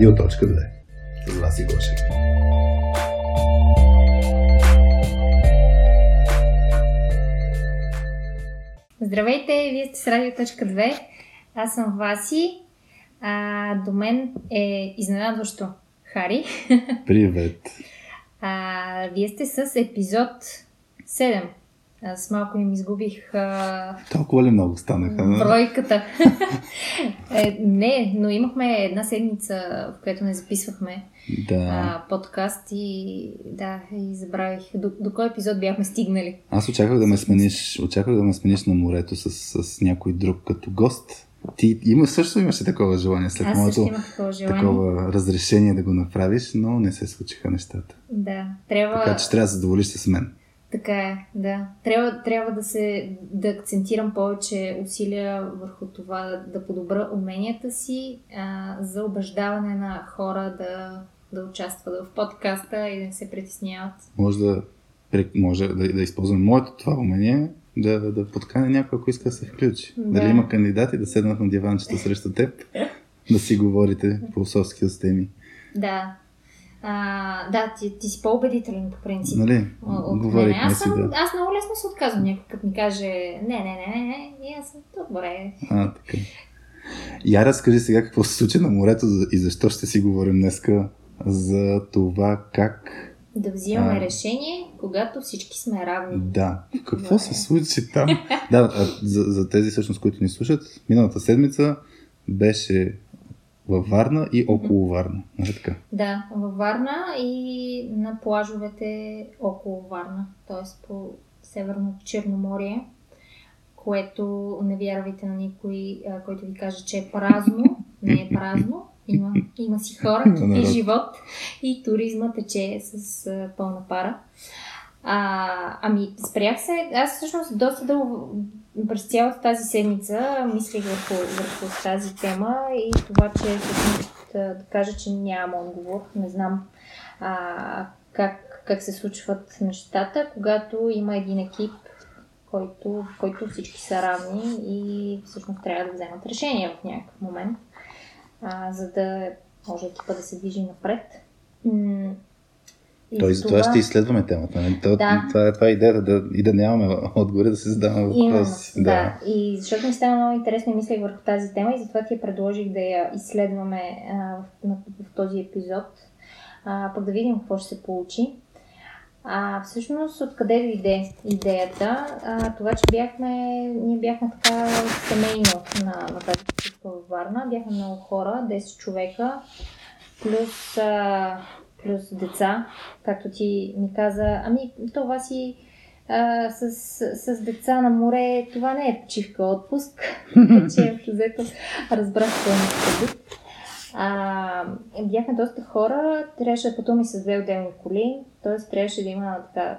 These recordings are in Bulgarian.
Радио.2 с Васи Гошев. Здравейте, вие сте с Радио.2. Аз съм Васи. А, до мен е изненадващо Хари. Привет. А, вие сте с епизод 7. Аз малко им изгубих а... Толкова ли много станаха? Бройката. е, не, но имахме една седмица, в която не записвахме да. а, подкаст и да, и забравих до, до кой епизод бяхме стигнали. Аз очаквах да ме смениш, очаквах да ме смениш на морето с, с някой друг като гост. Ти има, също имаше такова желание след Аз моето такова, желание. такова разрешение да го направиш, но не се случиха нещата. Да, трябва... Така че трябва да задоволиш с мен. Така е, да. Трябва, трябва да се да акцентирам повече усилия върху това да подобра уменията си а, за убеждаване на хора да, да участват в подкаста и да не се притесняват. Може да, може да, да използвам моето това умение, да, да подкане някой, ако иска да се включи. Да. Дали има кандидати да седнат на диванчето срещу теб, да си говорите по соски теми. Да, а, да, ти, ти си по-убедителен по принцип. Нали? Говорих аз, съм, да. аз много лесно се отказвам някой, като ми каже не, не, не, не, не, и аз съм добре. А, така. Я разкажи сега какво се случи на морето и защо ще си говорим днеска за това как да взимаме а, решение, когато всички сме равни. Да. Какво се случи там? да, за, за тези всъщност, които ни слушат, миналата седмица беше във Варна и около Варна. Нали така? Да, във Варна и на плажовете около Варна, т.е. по Северното Черноморие, което не вярвайте на никой, който ви каже, че е празно. Не е празно. Има, има си хора и живот и туризма тече с пълна пара. А, ами, спрях се. Аз всъщност доста дълго, през цялата тази седмица мислих върху, върху тази тема и това, че да, кажа, че нямам отговор. Не знам а, как, как се случват нещата, когато има един екип, който, който всички са равни и всъщност трябва да вземат решение в някакъв момент, а, за да може екипа да се движи напред. И Той за това ще изследваме темата. Нали? То, да. това, е, това е идеята да, и да нямаме отгоре да се задаваме въпроси. Да. да. И защото ми става много интересно и мислех върху тази тема и затова ти я предложих да я изследваме а, в, в, в този епизод, а, пък да видим какво ще се получи. А, всъщност, откъде дойде идеята? А, това, че бяхме, ние бяхме така семейно на, на тази във Варна. Бяхме много хора, 10 човека, плюс а, плюс деца, както ти ми каза, ами това си а, с, с деца на море, това не е почивка, отпуск, че взето разбрах пълния а, бяхме доста хора, трябваше да пътуваме с две отделни коли, т.е. трябваше да има така,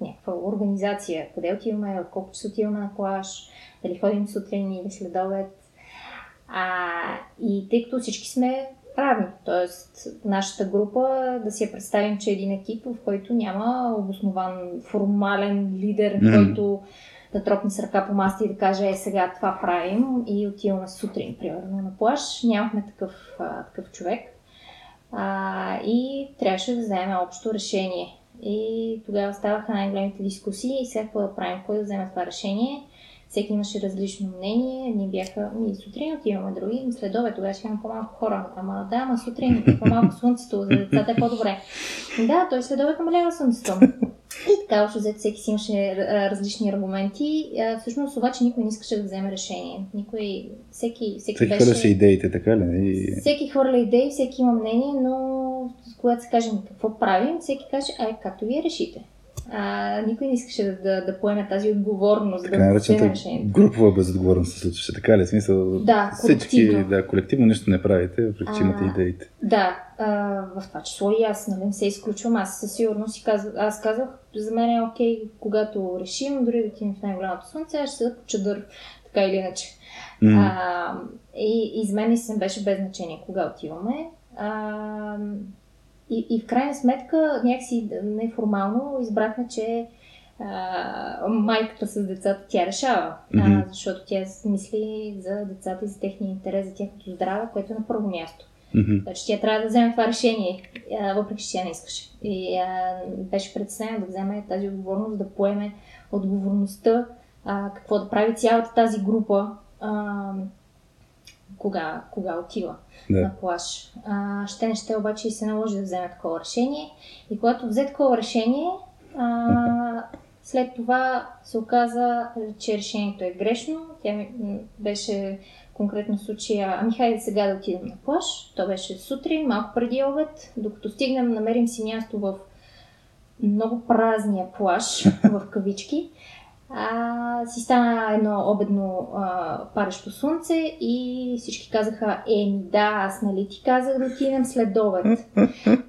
някаква организация, къде отиваме, в колко часа отиваме на плаж, дали ходим сутрин или следобед. А, и тъй като всички сме равни. Тоест, нашата група да си я представим, че е един екип, в който няма обоснован формален лидер, mm. който да тропне с ръка по маста и да каже, е сега това правим и отиваме сутрин, примерно, на плаш. Нямахме такъв, а, такъв човек. А, и трябваше да вземем общо решение. И тогава ставаха най-големите дискусии и сега какво да правим, кой да вземе това решение всеки имаше различно мнение. Ние бяха, ми сутрин отиваме други, след обед тогава ще имам по-малко хора. Ама да, ама сутрин по-малко слънцето, за децата е по-добре. Да, той след обед намалява слънцето. И така, още взето всеки си имаше различни аргументи. Всъщност обаче никой не искаше да вземе решение. Никой, всеки, всеки, всеки беше... хвърляше идеите, така ли? И... Всеки хвърля идеи, всеки има мнение, но когато се кажем какво правим, всеки каже, ай, както вие решите а, никой не искаше да, да, поеме тази отговорност. Така да решението. Групова безотговорност се случваше, така ли? Смисъл, да, всички, да, колективно нищо не правите, въпреки че имате идеите. Да, а, в това число и аз, нали, не се изключвам. Аз със сигурност си казах, аз казах, за мен е окей, когато решим, дори да отидем в най-голямото слънце, аз ще седа по чадър, така или иначе. Mm. А, и, и за мен не беше без значение кога отиваме. А, и, и в крайна сметка, някакси неформално избрахме, че а, майката с децата тя решава, mm-hmm. а, защото тя мисли за децата и за техния интерес, за тяхното здраве, което е на първо място. Mm-hmm. Значи тя трябва да вземе това решение, а, въпреки че тя не искаше. И а, беше председена да вземе тази отговорност, да поеме отговорността, а, какво да прави цялата тази група, а, кога, кога отива Да. на плаж. А, ще не ще обаче и се наложи да вземе такова решение. И когато взе такова решение, а, след това се оказа, че решението е грешно. Тя беше конкретно случая, ами хайде сега да отидем на плаж. То беше сутрин, малко преди обед. Докато стигнем, намерим си място в много празния плаж, в кавички. А, си стана едно обедно а, парещо слънце и всички казаха, еми да, аз нали ти казах да отидем след обед.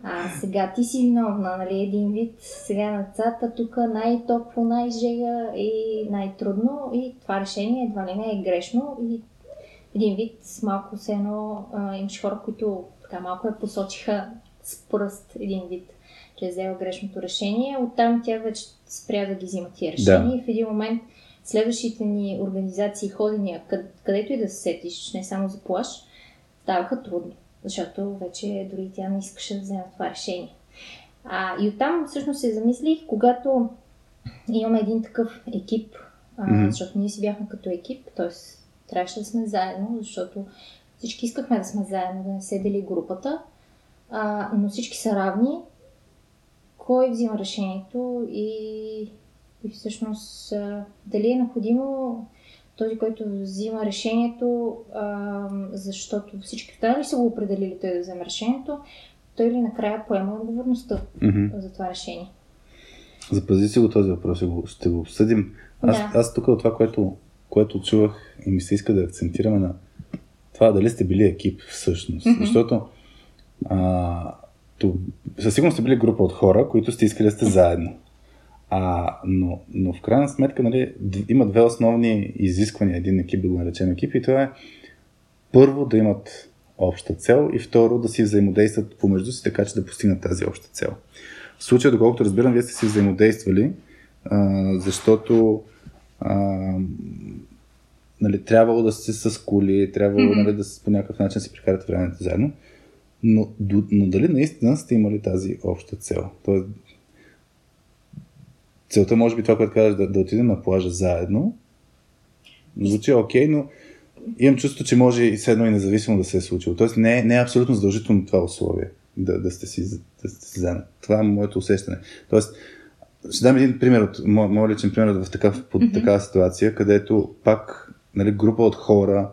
А сега ти си виновна, нали, един вид, сега на децата тук най-топло, най-жега и най-трудно и това решение едва ли не е грешно и един вид малко се едно имаш хора, които така малко я посочиха с пръст един вид, че е взела грешното решение. Оттам тя вече спря да ги взима тия решения Да. и в един момент следващите ни организации, ходения, къд, където и да се сетиш, не само за плаш, ставаха трудни, защото вече дори тя не искаше да вземе това решение. А, и оттам всъщност се замислих, когато имаме един такъв екип, а, Мгм. защото ние си бяхме като екип, т.е. трябваше да сме заедно, защото всички искахме да сме заедно, да не се дели групата, а, но всички са равни. Кой взима решението и, и всъщност дали е необходимо този, който взима решението, а, защото всички останали са го определили той да вземе решението, той ли накрая поема отговорността Мгм. за това решение. Запази си го този въпрос, ще го, ще го обсъдим. Аз, Да. аз тук от това, което, което чувах и ми се иска да акцентираме на това дали сте били екип всъщност. Мгм. Защото а, със сигурност сте били група от хора, които сте искали да сте заедно. А, но, но в крайна сметка нали, има две основни изисквания един екип да го наречем екип и това е първо да имат обща цел и второ да си взаимодействат помежду си така, че да постигнат тази обща цел. В случая, доколкото разбирам, вие сте си взаимодействали, а, защото а, нали, трябвало да сте с коли, трябвало Мгм. нали, да с- по някакъв начин си прекарате времето заедно. Но, но дали наистина сте имали тази обща цел? Тоест, целта може би това, което казваш, да, да отидем на плажа заедно. Звучи окей, но имам чувство, че може и все едно и независимо да се е случило. Тоест не, е- не е абсолютно задължително това условие да, да, сте си, да сте си заедно. Това е моето усещане. Тоест, ще дам един пример от мо- моят личен пример в такав, под Мгм. такава ситуация, където пак нали, група от хора,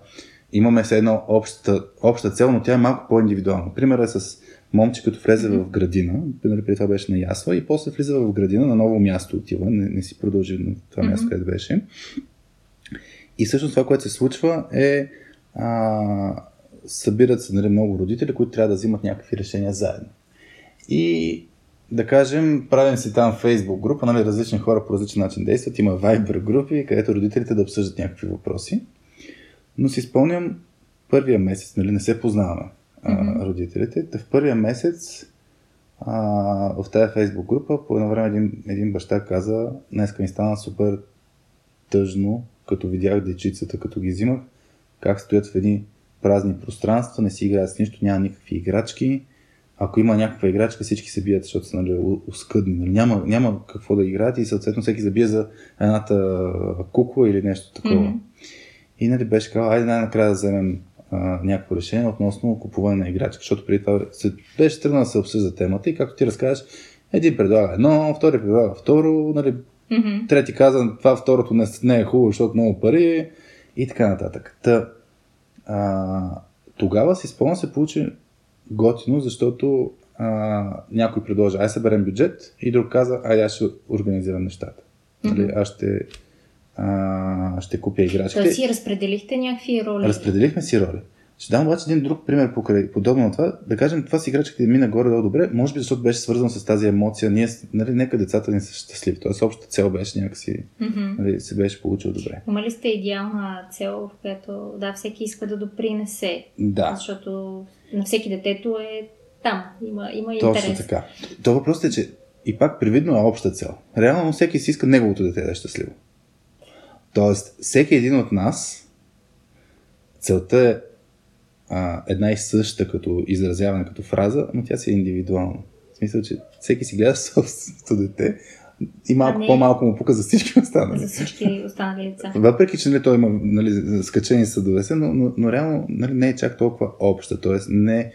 имаме все едно обща, обща цел, но тя е малко по-индивидуална. Примерът е с момче, като влезе Мгм. в градина, нали, преди това беше на Ясла, и после влиза в градина, на ново място отива, не, не си продължи на това Мгм. място, където беше. И всъщност това, което се случва е а, събират се нали, много родители, които трябва да взимат някакви решения заедно. И да кажем, правим си там Facebook група, нали, различни хора по различен начин действат, има Viber групи, където родителите да обсъждат някакви въпроси. Но си спомням, първия месец, нали, не се познаваме а, родителите, в първия месец а, в тази Facebook група по едно време един, един баща каза, днеска ми стана супер тъжно, като видях дечицата, като ги взимах, как стоят в едни празни пространства, не си играят с нищо, няма никакви играчки. Ако има някаква играчка, всички се бият, защото са нали, оскъдни. Нали, няма, няма какво да играят и съответно всеки забие за едната кукла или нещо такова. Мгм. И нали беше казал, айде най-накрая да вземем а, някакво решение относно купуване на играчки, защото преди това се, беше тръгнал да се обсъжда темата и както ти разкажеш, един предлага едно, втори предлага второ, нали, Мгм. трети каза, това второто не, не е хубаво, защото много пари и така нататък. Та, а, тогава си спомням се получи готино, защото а, някой предложи, ай съберем бюджет и друг каза, ай аз ще организирам нещата. Нали, аз ще, а, ще купя играчките. Тоест си разпределихте някакви роли. Разпределихме си роли. Ще дам обаче един друг пример покрай, подобно на това. Да кажем, това с играчките мина горе-долу добре, може би защото беше свързано с тази емоция. Ние, нали, нека децата ни са щастливи. Тоест, общата цел беше някакси, Мгм. нали, се беше получил добре. Има ли сте идеална цел, в която да, всеки иска да допринесе? Да, Защото на всеки детето е там. Има, има точно интерес. така. То въпросът е, че и пак привидно е обща цел. Реално всеки си иска неговото дете да е щастливо. Тоест, всеки един от нас, целта е а, една и съща като изразяване, като фраза, но тя си е индивидуална. В смисъл, че всеки си гледа собственото дете и малко не... по-малко му пука за всички останали. За всички останали деца. Въпреки, че нали, той има нали, скачени съдове но, но, но реално нали, не е чак толкова обща. Тоест не,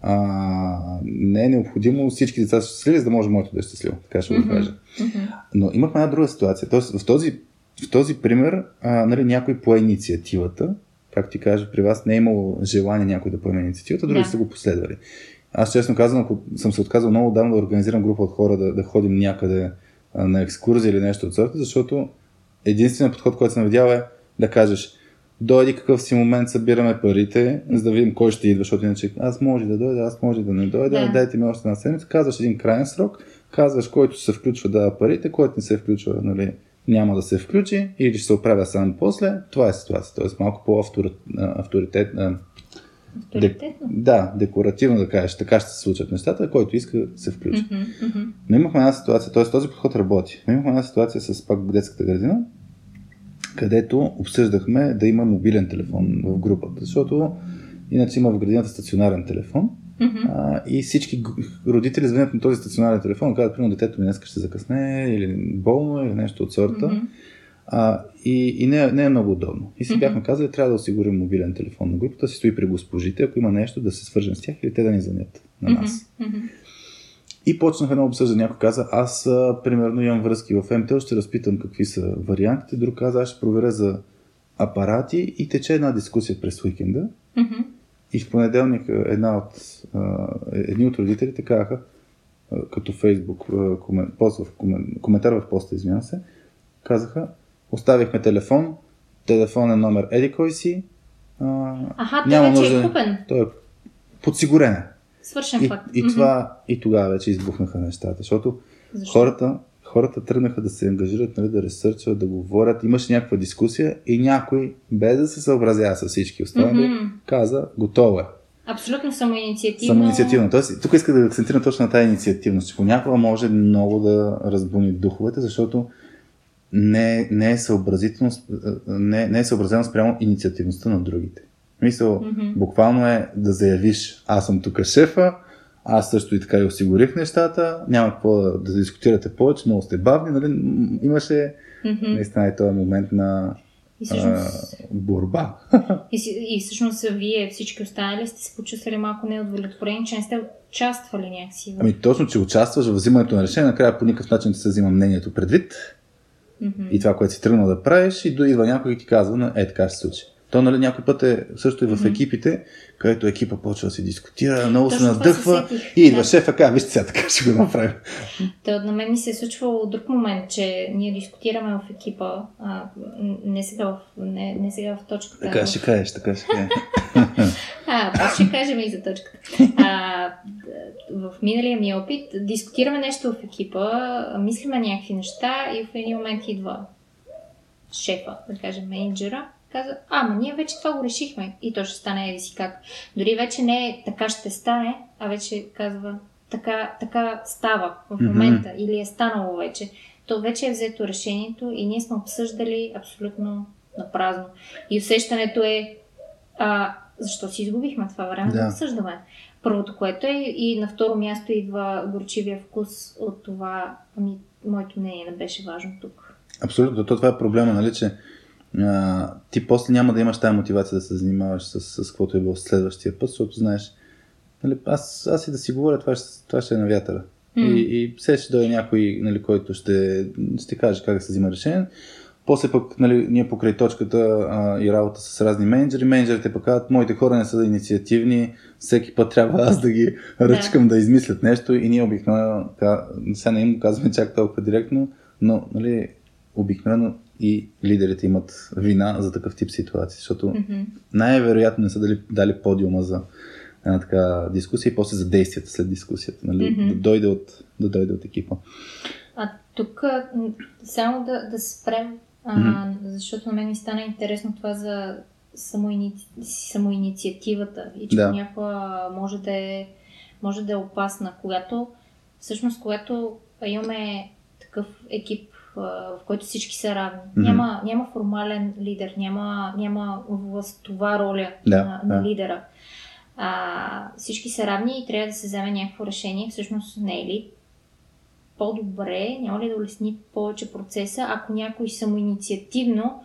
а, не е необходимо всички деца са щастливи, за да може моето да е щастливо. Така ще го кажа. Mm-hmm. Но имахме една друга ситуация. Тоест в този, в този пример а, нали, някой по инициативата, както ти кажа, при вас не е имало желание някой да поеме инициативата, други да. са го последвали. Аз честно казвам, ако съм се отказал много давно да организирам група от хора да, да ходим някъде на екскурзия или нещо от сорта, защото единственият подход, който съм видял е да кажеш дойди какъв си момент, събираме парите, за да видим кой ще идва, защото иначе аз може да дойда, аз може да не дойда, да. дайте ми още една седмица, казваш един крайен срок, казваш който се включва да парите, който не се включва, нали, няма да се включи или ще се оправя само после. Това е ситуация. Тоест малко по-авторитет, Де, да, декоративно да кажеш, така ще се случат нещата, който иска се включи. Mm-hmm, mm-hmm. Но имахме една ситуация, т.е. този подход работи. Но имахме една ситуация с пак детската градина, където обсъждахме да има мобилен телефон в групата, защото иначе има в градината стационарен телефон. Mm-hmm. А, и всички родители звънят на този стационарен телефон, казват, примерно, детето ми днес ще закъсне или болно или нещо от сорта. Mm-hmm. А, и и не, не е много удобно. И си mm-hmm. бяхме казали, трябва да осигурим мобилен телефон на групата, си стои при госпожите, ако има нещо да се свържем с тях или те да ни занят на нас. Mm-hmm. И почнах едно обсъждане. Някой каза, аз примерно имам връзки в МТЛ, ще разпитам какви са вариантите. Друг каза, аз ще проверя за апарати и тече една дискусия през уикенда. Mm-hmm. И в понеделник една от, а, едни от родителите казаха, като Фейсбук, комен, пост в, комен, коментар в поста, извинявам се, казаха, Оставихме телефон, телефонен номер еди кой си. А, Аха, няма той вече е купен. Той е подсигурен. Свършен и, факт. И, mm-hmm. това, и тогава вече избухнаха нещата, защото Защо? хората, хората тръгнаха да се ангажират, нали, да ресърчват, да говорят. Имаше някаква дискусия и някой, без да се съобразява с всички останали, mm-hmm. каза, готово е. Абсолютно самоинициативно. Самоинициативно. Тоест, тук иска да акцентирам точно на тази инициативност, че понякога може много да разбуни духовете, защото не, не, е не, не е съобразено спрямо инициативността на другите. Мисъл, mm-hmm. буквално е да заявиш, аз съм тук шефа, аз също и така и осигурих нещата, няма какво да, да дискутирате повече, много сте бавни, нали? Имаше mm-hmm. наистина и този момент на и всъщност, а, борба. И, и всъщност вие всички останали сте се почувствали малко неудовлетворени, че не сте участвали някакси. Ами точно, че участваш в взимането на решение, накрая по никакъв начин не се взима мнението предвид mm-hmm. и това, което си тръгнал да правиш, и идва някой и ти казва, е така ще се случи. То, нали, някой път е също и в екипите, където екипа почва да се дискутира, много се надъхва и идва да. шефа, казва, вижте сега така ще го направим. Та, на мен ми се е случвало друг момент, че ние дискутираме в екипа, а, не, сега в, не, не сега в точката. Така ще кажеш, така ще кажеш. а, ще кажем и за точката. А, в миналия ми опит дискутираме нещо в екипа, мислиме някакви неща и в един момент идва шефа, да кажем, менеджера каза, а, ма ние вече това го решихме и то ще стане еди си как. Дори вече не е така ще стане, а вече казва така, така става в момента mm-hmm. или е станало вече. То вече е взето решението и ние сме обсъждали абсолютно на празно. И усещането е, а, защо си изгубихме това време да, да обсъждаме. Първото, което е, и на второ място идва горчивия вкус от това, ами, моето мнение не беше важно тук. Абсолютно, то това е проблема, нали, че а, ти после няма да имаш тази мотивация да се занимаваш с, с, с каквото е било следващия път, защото знаеш, нали, аз, аз и да си говоря, това ще, това ще е на вятъра. Mm. И, и все ще дойде някой, нали, който ще, ще каже как да се взима решение. После пък нали, ние покрай точката а, и работа с разни менеджери, менеджерите пък казват, моите хора не са инициативни, всеки път трябва аз да ги ръчкам да, да измислят нещо и ние обикновено, сега не им казваме чак толкова директно, но нали, обикновено и лидерите имат вина за такъв тип ситуации, защото mm-hmm. най-вероятно не са дали, дали подиума за една така дискусия и после за действията след дискусията, нали? Mm-hmm. да, дойде от, да дойде от екипа. А тук само да, да спрем, а, mm-hmm. защото на мен ми стана интересно това за самоини... самоинициативата и че да. някаква може да е може да е опасна, когато всъщност когато имаме такъв екип в който всички са равни. Mm-hmm. Няма, няма формален лидер, няма, няма властова роля да, на, да. на лидера. А, всички са равни и трябва да се вземе някакво решение. Всъщност не е ли по-добре, няма ли да улесни повече процеса, ако някой самоинициативно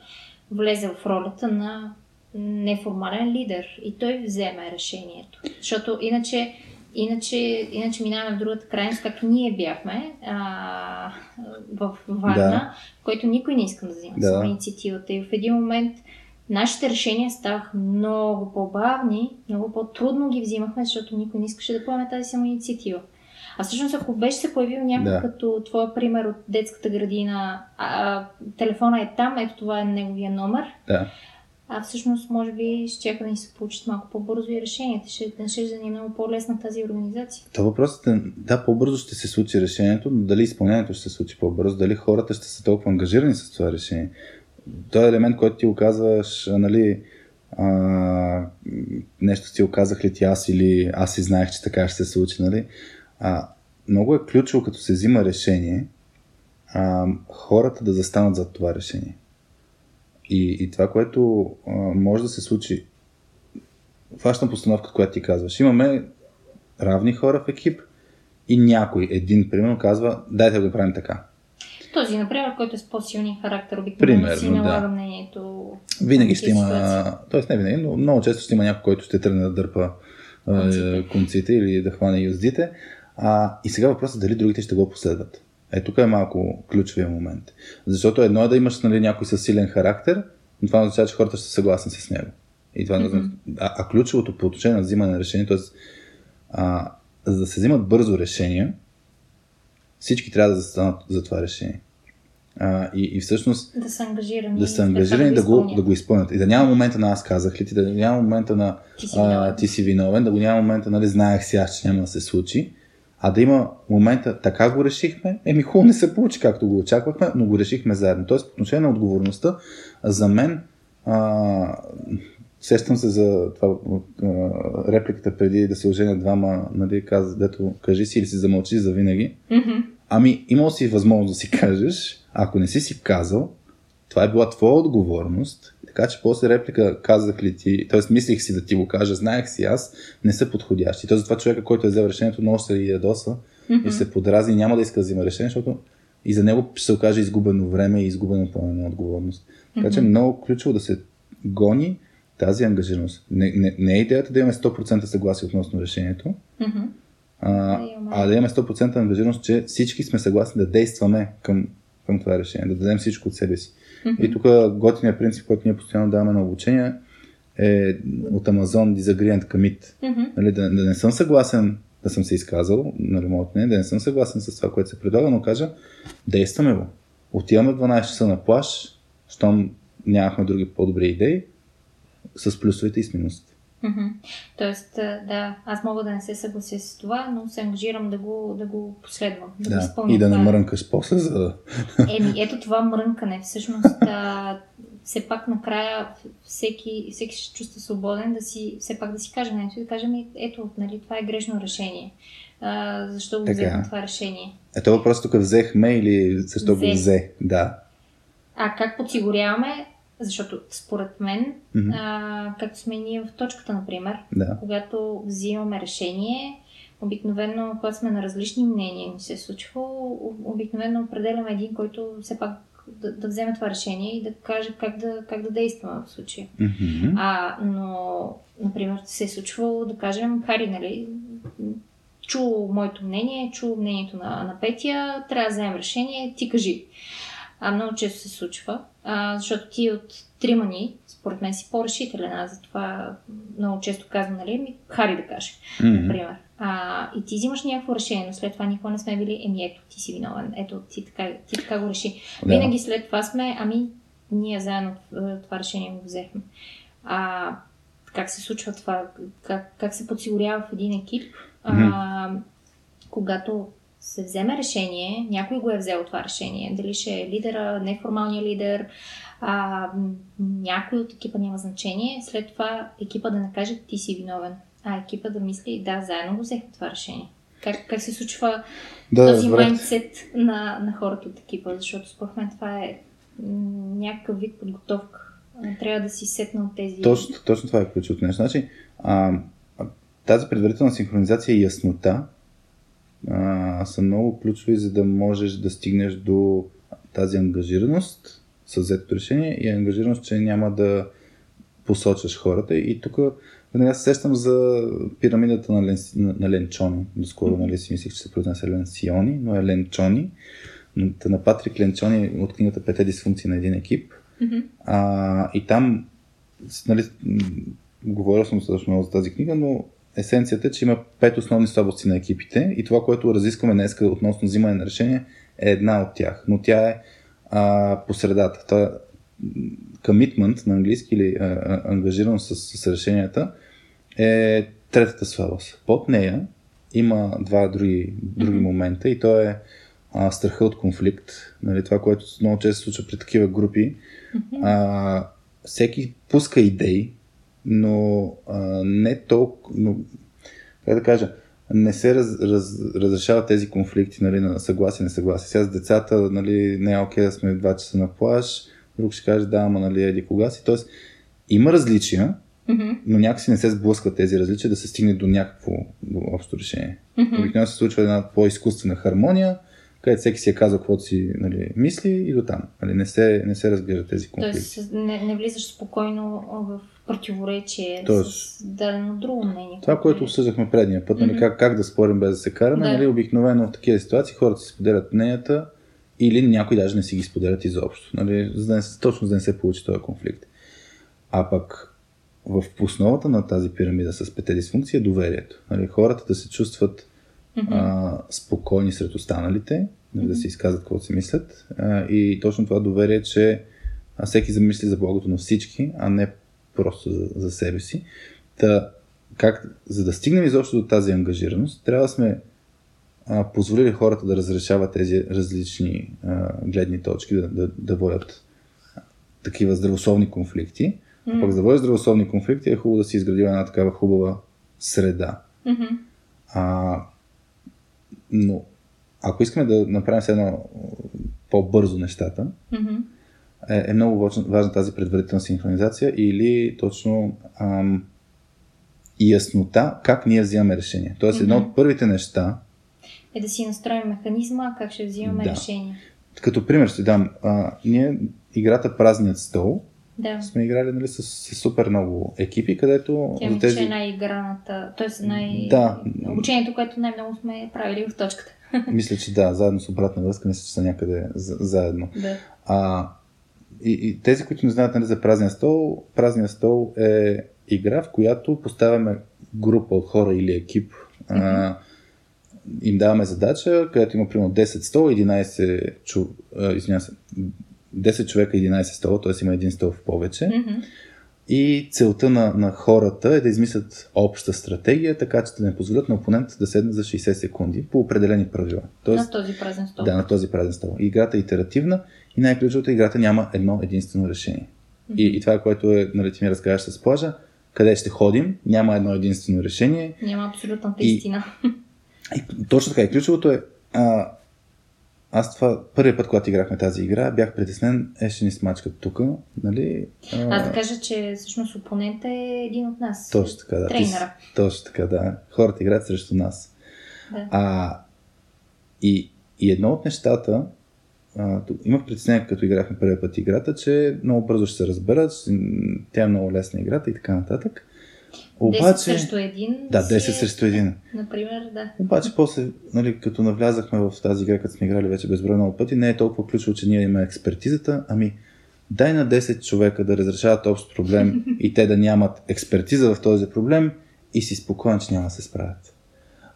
влезе в ролята на неформален лидер и той вземе решението. Защото иначе, иначе, иначе минаваме в другата крайност, както ние бяхме а, в Варна, Да. в който никой не иска да взима Да. инициативата. И в един момент нашите решения ставаха много по-бавни, много по-трудно ги взимахме, защото никой не искаше да поеме тази самоинициатива. А всъщност, ако беше се появил някой Да. като твоя пример от детската градина, а, а, телефона е там, ето това е неговия номер, Да. А всъщност, може би, ще да ни се получат малко по-бързо и решенията. Ще, ще да ни е много по-лесна тази организация. То въпросът е, да, по-бързо ще се случи решението, но дали изпълнението ще се случи по-бързо, дали хората ще са толкова ангажирани с това решение. Той е елемент, който ти оказваш, нали, а, нещо си оказах ли ти аз или аз си знаех, че така ще се случи, нали? А, много е ключово, като се взима решение, а, хората да застанат зад това решение. И, и това, което а, може да се случи, фащам постановка, която ти казваш. Имаме равни хора в екип и някой, един, примерно, казва, дайте да го правим така. Този, например, който е с по-силния характер, обикновено си Примерно, да. налага мнението. Винаги ще има, т.е. не винаги, но много често ще има някой, който ще тръгне да дърпа Конците. конците или да хване юздите. А, и сега въпросът е дали другите ще го последват. Е, тук е малко ключовия момент. Защото едно е да имаш нали, някой със силен характер, но това означава, че хората ще са съгласни с него. И това означава- а, а ключовото по отношение на взимане на решение, т.е. А, за да се взимат бързо решения, всички трябва да застанат за това решение. А, и, и всъщност Да са ангажирани. да са ангажирани да го, изпълнят. да го изпълнят. И да няма момента на аз казах ли ти, да няма момента на Ти си а, виновен. ти си виновен, да го няма момента, нали, знаех си аз, че няма да се случи, а да има момента, така го решихме, еми хубаво не се получи както го очаквахме, но го решихме заедно. Тоест, по отношение на отговорността, за мен, а, сещам се за това, а, репликата преди да се оженят двама, нали, каза, дето кажи си или си замълчи за винаги. Мгм. Ами, имал си възможност да си кажеш, ако не си си казал, това е била твоя отговорност, така че после реплика казах ли ти, т.е. мислих си да ти го кажа, знаех си аз, не са подходящи. Тоест, това човека, който е взел решението, много ще се ядоса и се подразни, няма да иска да взима решение, защото и за него ще се окаже изгубено време и изгубена пълна отговорност. Така че е много ключово да се гони тази ангажираност. Не, не, не е идеята да имаме 100% съгласие относно решението, Мгм. а, а да имаме 100% ангажираност, че всички сме съгласни да действаме към, към това решение, да дадем всичко от себе си. И тук готиният принцип, който ние постоянно даваме на обучение е от Amazon Disagree and Commit. Мгм. Нали, да, да не съм съгласен да съм се изказал на ремонт, не, да не съм съгласен с това, което се предлага, но кажа, действаме го. Отиваме в 12 часа на плаж, щом нямахме други по-добри идеи, с плюсовете и с минусите. Тоест, да, аз мога да не се съглася с това, но се ангажирам да го, да го последвам, да, го Да, изпълня. и да не това. мрънкаш после за... Еми, ето това мрънкане. Всъщност, а, все пак накрая всеки, всеки ще се чувства свободен да си, все пак да си каже нещо и да каже, ми, ето, нали, това е грешно решение. А, защо го взехме това решение? Ето въпрос тук взехме или защо Взе. го взе? Да. А как подсигуряваме? Защото според мен, Мгм. а, както сме ние в точката, например, Да. когато взимаме решение, обикновено, когато сме на различни мнения, ни се е случвало, обикновено определяме един, който все пак да, да вземе това решение и да каже как да, как да действаме в случая. Мгм. А, но, например, се е случвало да кажем, Хари, нали, чу моето мнение, чу мнението на, на Петя, трябва да вземем решение, ти кажи. А много често се случва, а, защото ти от трима ни, според мен си по-решителен, аз затова много често казвам, нали, ми, Хари да каже, Мгм. например. А, и ти взимаш някакво решение, но след това никога не сме били, еми ето, ти си виновен, ето, ти така, ти така го реши. Да. Винаги след това сме, ами, ние заедно е, това решение го взехме. А, как се случва това? Как, как се подсигурява в един екип? А, когато се вземе решение, някой го е взел това решение. Дали ще е лидера, неформалния лидер, а, някой от екипа няма значение. След това екипа да не каже ти си виновен, а екипа да мисли да, заедно го взехме това решение. как, как се случва Да, този майндсет на, на хората от екипа, защото според мен това е някакъв вид подготовка. Трябва да си сетна от тези... Точно, точно това е ключовото нещо. Значи, а, тази предварителна синхронизация и яснота а, са много ключови, за да можеш да стигнеш до тази ангажираност с взетото решение и ангажираност, че няма да посочваш хората. И тук веднага се сещам за пирамидата на, Лен, на, на Ленчони. Доскоро нали, си мислих, че се произнася Ленсиони, но е Ленчони. На Патрик Ленчони от книгата Пете дисфункции на един екип. Мгм. А, и там, нали, говорил съм достатъчно много за тази книга, но есенцията е, че има пет основни слабости на екипите и това, което разискваме днес относно взимане на решение, е една от тях. Но тя е а, по средата. Та, commitment на английски или а, а, ангажираност с, с решенията е третата слабост. Под нея има два други, други момента и то е а, страха от конфликт. Нали, това, което много често се случва при такива групи. А, всеки пуска идеи, но а, не толкова. Но, как да кажа, не се раз, раз, разрешават тези конфликти нали, на съгласие, несъгласие. Сега с децата нали, не е окей да сме два часа на плаж, друг ще каже да, ама нали, еди кога си. Тоест, има различия, Мгм. но някакси не се сблъскват тези различия да се стигне до някакво до общо решение. Мгм. Обикновено се случва една по-изкуствена хармония, където всеки си е казал каквото си нали, мисли и до там. Нали, не, се, не се разглеждат тези конфликти. Тоест не, не влизаш спокойно в противоречие Тоест- с дадено друго мнение. Това, което е- обсъждахме предния път, нали, Мгм. как, как да спорим без да се караме, Да. нали, обикновено в такива ситуации хората си споделят мненията или някои даже не си ги споделят изобщо. Нали, за да не, точно за да не се получи този конфликт. А пък в основата на тази пирамида с пете дисфункции е доверието. Нали, хората да се чувстват Мгм. а, спокойни сред останалите, нали, да се изказват каквото си мислят. А, и точно това доверие, че всеки замисли за благото на всички, а не просто за, за себе си. Та, как, за да стигнем изобщо до тази ангажираност, трябва да сме а, позволили хората да разрешават тези различни а, гледни точки, да, да, да водят такива здравословни конфликти. А пък за да водиш здравословни конфликти е хубаво да си изградила една такава хубава среда. Мгм. А, но ако искаме да направим все едно по-бързо нещата, Мгм. Е, е много важна, важна тази предварителна синхронизация или точно ам, яснота как ние взимаме решение. Тоест, едно Мгм. от първите неща, Е да си настроим механизма, как ще взимаме Да. решение. като пример ще дам, а, ние играта Празният стол Да. сме играли нали, с, с супер много екипи, където Тя ми тези... че е най-играната, т.е. най... Да. Обучението, което най-много сме правили в точката. Мисля, че да, заедно с обратна връзка, мисля, че са някъде за, заедно. Да. А, и, и тези, които не знаят нали, за празния стол, празния стол е игра, в която поставяме група от хора или екип. А, им даваме задача, където има примерно 10 стола, 11 чу, се, 10 човека, 11 стола, т.е. има един стол в повече. Мгм. И целта на, на хората е да измислят обща стратегия, така че да не позволят на опонент да седне за 60 секунди по определени правила. На този празен стол. Да, на този празен стол. Играта е итеративна и най-ключовото играта няма едно единствено решение. И, и това, което е, нали, ти ми разказваш с плажа, къде ще ходим, няма едно единствено решение. Няма абсолютната И- истина. И точно така. И ключовото е, а, аз това, първият път, когато играхме тази игра, бях притеснен, е, ще ни смачкат тук, нали? А, Аз да кажа, че всъщност опонента е един от нас. Точно така, да. Ти Трейнера. Точно така, да. Хората играят срещу нас. Да. А, и, и едно от нещата, а, имах притеснение, като играхме първия път играта, че много бързо ще се разберат, тя е много лесна играта и така нататък. 10 Обаче, срещу един. да, си 10 е- срещу един. Например, да. Обаче после, нали, като навлязахме в тази игра, като сме играли вече безброй много пъти, не е толкова ключово, че ние имаме експертизата, ами дай на 10 човека да разрешават общ проблем и те да нямат експертиза в този проблем и си спокоен, че няма да се справят.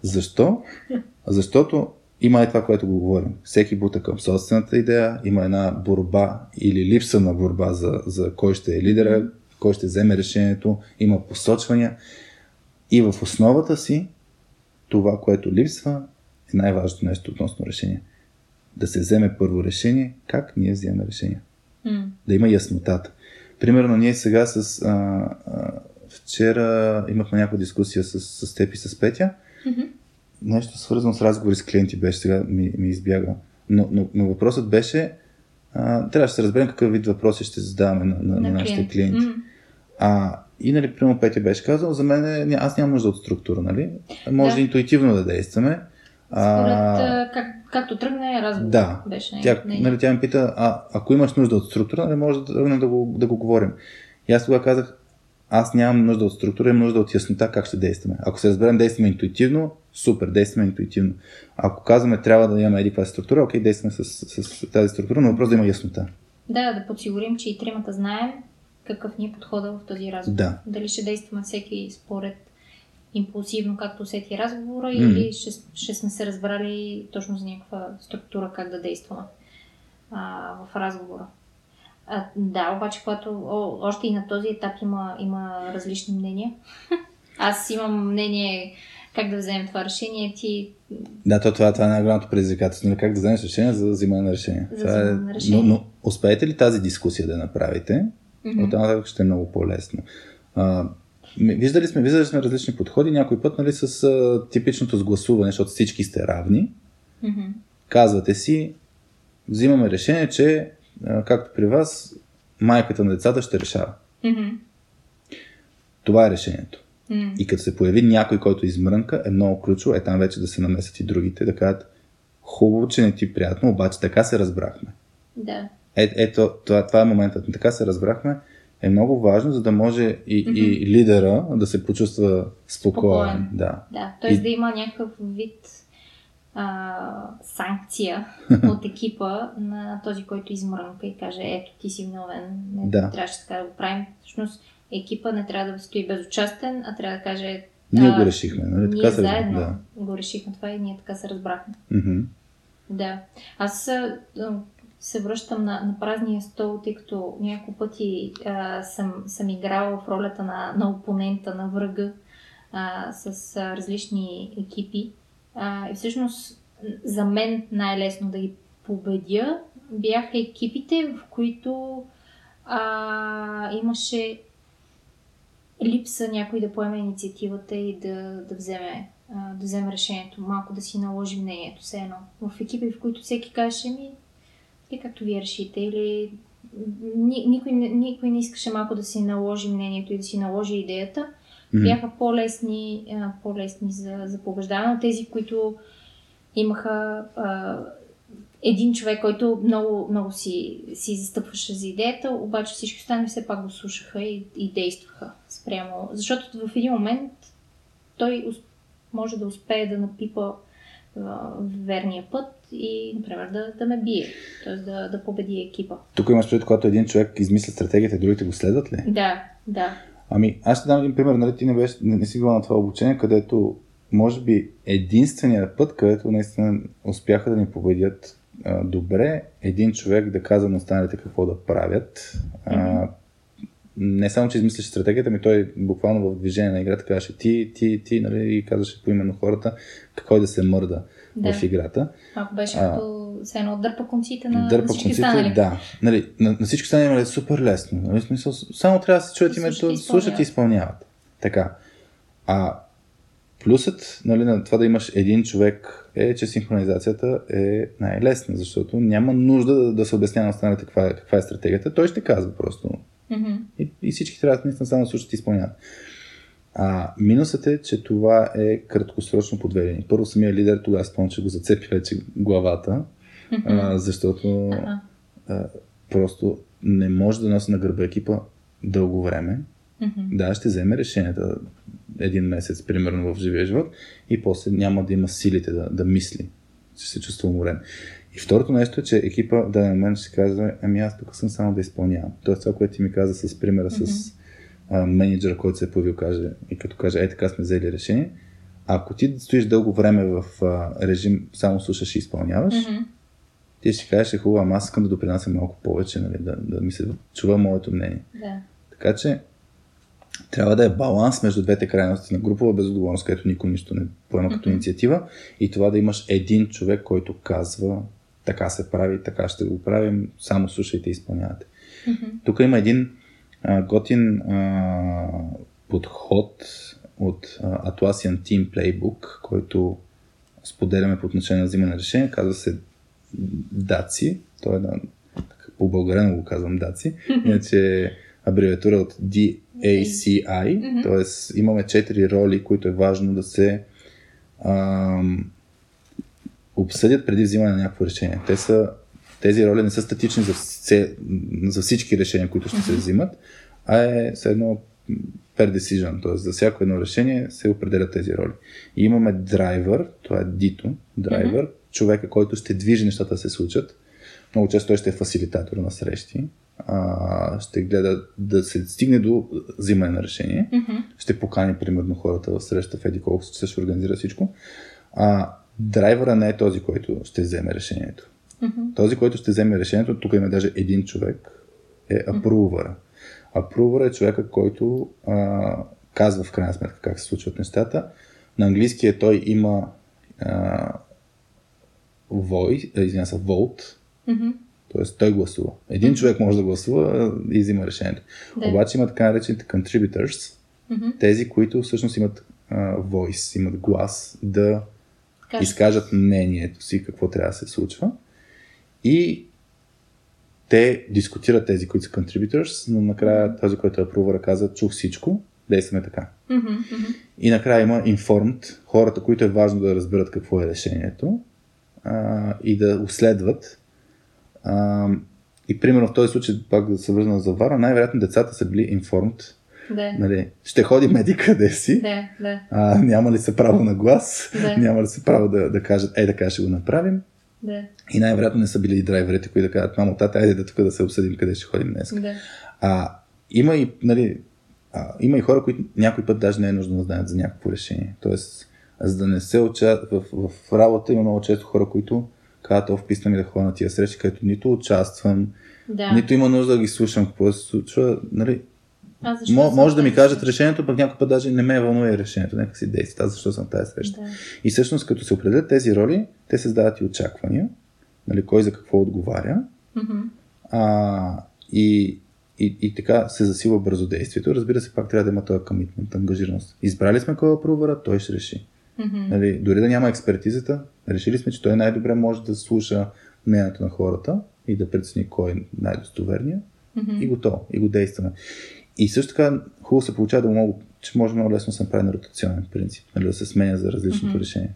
Защо? Защото има и това, което го говорим. Всеки бута към собствената идея, има една борба или липса на борба за, за кой ще е лидера, кой ще вземе решението, има посочвания. И в основата си това, което липсва, е най-важното нещо относно решение. Да се вземе първо решение, как ние вземем решение. М. Да има яснотата. Примерно ние сега с... А, а, вчера имахме някаква дискусия с, с теб и с Петя Мгм. Нещо свързано с разговори с клиенти беше, сега ми, ми избяга. Но, но, но въпросът беше, а, трябваше да се разберем какъв вид въпроси ще задаваме на, на, на, на нашите клиенти. Mm. А, и, нали, примерно Петя беше казал, за мен аз нямам нужда от структура, нали? Може да. интуитивно да действаме. Според а, как, както тръгне разговор. Да. Беше, тя, не, нали, тя ми пита, а, ако имаш нужда от структура, нали, може да тръгнем да го, да го говорим. И аз тогава казах, аз нямам нужда от структура, имам нужда от яснота как ще действаме. Ако се разберем, действаме интуитивно, супер, действаме интуитивно. Ако казваме, трябва да имаме еди каква структура, окей, действаме с, с, с тази структура, но въпрос да има яснота. Да, да подсигурим, че и тримата знаем какъв ни е подхода в този разговор. Да. Дали ще действаме всеки според импулсивно, както усети разговора, mm. или ще, ще сме се разбрали точно за някаква структура как да действаме а, в разговора. А, да, обаче, когато о, още и на този етап има, има различни мнения. Аз имам мнение как да вземем това решение. Ти... Да, то, това, това е най-голямото предизвикателство. Как да вземеш решение за взимане на решение. За това е... на решение. Но, но успеете ли тази дискусия да направите? Mm-hmm. Оттам нататък ще е много по-лесно. А, виждали сме, виждали сме различни подходи, някой път нали, с а, типичното сгласуване, защото всички сте равни. Mm-hmm. Казвате си, взимаме решение, че както при вас, майката на децата ще решава. Mm-hmm. Това е решението. Mm. И като се появи някой, който измрънка, е много ключово, е там вече да се намесят и другите, да кажат, хубаво, че не ти е приятно, обаче така се разбрахме. Да. Е, ето, това, това е моментът. Така се разбрахме. Е много важно, за да може и, mm-hmm. и лидера да се почувства спокоен. спокоен. Да. да. Тоест и... да има някакъв вид а, санкция от екипа на този, който измрънка и каже, ето ти си виновен, не да. трябваше така да го правим. Всъщност екипа не трябва да стои безучастен, а трябва да каже ние го решихме, нали? Ние така заедно да. го решихме това и ние така се разбрахме. Mm-hmm. Да. Аз се връщам на, на празния стол, тъй като няколко пъти а, съм, съм играла в ролята на, на опонента, на врага а, с а, различни екипи. А, и всъщност за мен най-лесно да ги победя бяха екипите, в които а, имаше липса някой да поеме инициативата и да, да, вземе, да вземе решението, малко да си наложи мнението, все едно. В екипи, в които всеки каже ми, и както вие решите, или никой, никой не искаше малко да си наложи мнението и да си наложи идеята, mm-hmm. бяха по-лесни, по-лесни за, за побеждаване от тези, които имаха а, един човек, който много, много си, си застъпваше за идеята, обаче всички останали все пак го слушаха и, и действаха спрямо. Защото в един момент той може да успее да напипа верния път и, например, да, да ме бие, т.е. Да, да победи екипа. Тук имаш предвид, когато един човек измисля стратегията, другите го следват ли? Да, да. Ами, аз ще дам един пример, нали, ти не, беше, не, не си била на това обучение, където може би единственият път, където наистина успяха да ни победят а, добре, един човек да каза на останалите какво да правят. А, не само, че измисляше стратегията, ми той буквално в движение на играта казваше ти, ти, ти, нали, и казваше поименно хората какво да се мърда да. в играта. Ако беше а, като се едно дърпа конците на, дърпа на всички конците, останали. Да, нали, на, на всички останали нали, е супер лесно. Нали, смисъл, само трябва да се чуят името, слушат и изпълняват. Така. А плюсът нали, на това да имаш един човек е, че синхронизацията е най-лесна, защото няма нужда да, да се обяснява на останалите каква, е, каква е стратегията. Той ще казва просто. Mm-hmm. И, и всички трябва наистина само да слушат и изпълняват. А, минусът е, че това е краткосрочно подведение. Първо самия лидер тогава спомня, че го зацепи вече главата, mm-hmm. а, защото uh-huh. а, просто не може да носи на гърба екипа дълго време. Mm-hmm. Да, ще вземе решенията един месец, примерно в живия живот, и после няма да има силите да, да мисли, че се чувства уморен. И второто нещо е, че екипа в даден момент ще казва, ами аз тук съм само да изпълнявам. Тоест това, което ти ми каза с примера mm-hmm. с а, менеджера, който се е появил каже, и като каже, е така сме взели решение, ако ти стоиш дълго време в а, режим, само слушаш и изпълняваш, mm-hmm. ти ще кажеш, е хубаво, ама аз искам да допринася малко повече, нали, да, да ми се чува моето мнение. Да. Така че трябва да е баланс между двете крайности на групова безотговорност, където никой нищо не поема като инициатива и това да имаш един човек, който казва така се прави, така ще го правим, само слушайте и изпълнявате. Mm-hmm. Тук има един а, готин а, подход от а, Atlassian Team Playbook, който споделяме по отношение на взимане на решение. Казва се DACI. Той е на, по българено го казвам DACI. Иначе абревиатура от DACI. Mm-hmm. Тоест имаме четири роли, които е важно да се ам, обсъдят преди взимане на някакво решение. Те са, тези роли не са статични за, все, за всички решения, които ще се взимат, а е все едно per decision, т.е. за всяко едно решение се определят тези роли. И имаме драйвер, това е дито, драйвер, mm-hmm. човека, който ще движи нещата да се случат. Много често той ще е фасилитатор на срещи, а, ще гледа да се стигне до взимане на решение, mm-hmm. ще покани примерно хората в среща в еди колко се ще организира всичко. А, драйвера не е този, който ще вземе решението. Mm-hmm. Този, който ще вземе решението, тук има даже един човек, е апрувъра. Approver е човека, който а, казва в крайна сметка как се случват нещата. На английски е той има а, voice, извиня се, vote, mm-hmm. т.е. той гласува. Един mm-hmm. човек може да гласува и взима решението. Да. Обаче има така наречените contributors, mm-hmm. тези, които всъщност имат а, voice, имат глас да Кажа. изкажат мнението си какво трябва да се случва. И те дискутират тези, които са contributors, но накрая този, който е апрувър, каза, чух всичко, действаме така. Mm-hmm, mm-hmm. И накрая има informed, хората, които е важно да разберат какво е решението а, и да уследват. А, и примерно в този случай, пак да се върна за Вара, най-вероятно децата са били informed. Да. Нали, ще ходи меди къде си, да, да. А, няма ли се право на глас, да. няма ли се право да, да кажат, ей така ще го направим. Да. И най-вероятно не са били и драйверите, които да кажат, мамо, тата, айде да тук да се обсъдим къде ще ходим днес. Да. А, има и, нали, а, има и хора, които някой път даже не е нужно да знаят за някакво решение. Тоест, за да не се уча... в, в, в работа има много често хора, които казват, вписвам ми да ходя на тия срещи, където нито участвам, да. нито има нужда да ги слушам какво се случва. Нали, а защо М- може да ми кажат решението, пък някой път даже не ме вълнува решението, нека си действа, аз защо съм тази среща. Да. И всъщност, като се определят тези роли, те създават и очаквания, нали, кой за какво отговаря. Mm-hmm. А, и, и, и така се засилва бързо действието. Разбира се, пак трябва да има този комитмент, ангажираност. Избрали сме кой провара, той ще реши. Mm-hmm. Нали, дори да няма експертизата, решили сме, че той най-добре може да слуша мнението на хората и да прецени кой е най-достоверния. Mm-hmm. И готово, и го действаме. И също така хубаво се получава да много, че може много лесно да се направи на ротационен принцип, нали, да се сменя за различното mm-hmm. решение.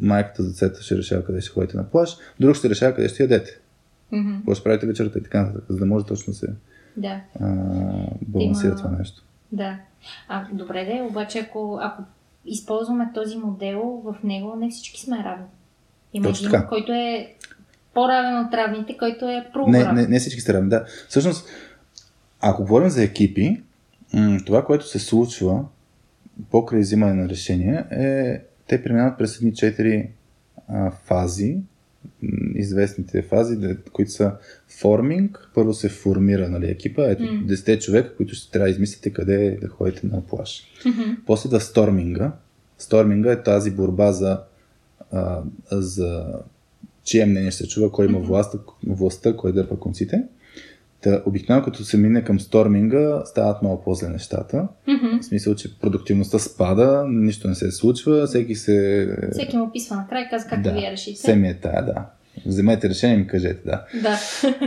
Майката за децата ще решава къде ще ходите на плаж, друг ще решава къде ще ядете. Mm-hmm. Какво ще правите вечерта и така нататък, за да може точно да се да. а, балансира Има... това нещо. Да. А, добре де, обаче ако, ако използваме този модел, в него не всички сме равни. Има Точно един, така. който е по-равен от равните, който е про Не, не, не всички сте равни, да. Всъщност, ако говорим за екипи, това, което се случва покрай взимане на решения е, те преминават през едни четири а, фази, известните фази, които са форминг, първо се формира нали, екипа, ето М. 10 човека, които ще трябва да измислите къде да ходите на плаж. Мгм. После да сторминга. Сторминга е тази борба за, а, за чие мнение ще се чува, кой има властта, властта кой дърпа конците. Та, обикновено като се мине към сторминга, стават много по-зле нещата. Мгм. В смисъл, че продуктивността спада, нищо не се случва, всеки се... Всеки му описва накрая и казва как да, вие решите. Ми е тая, да. Вземете решение и ми кажете, да. Да.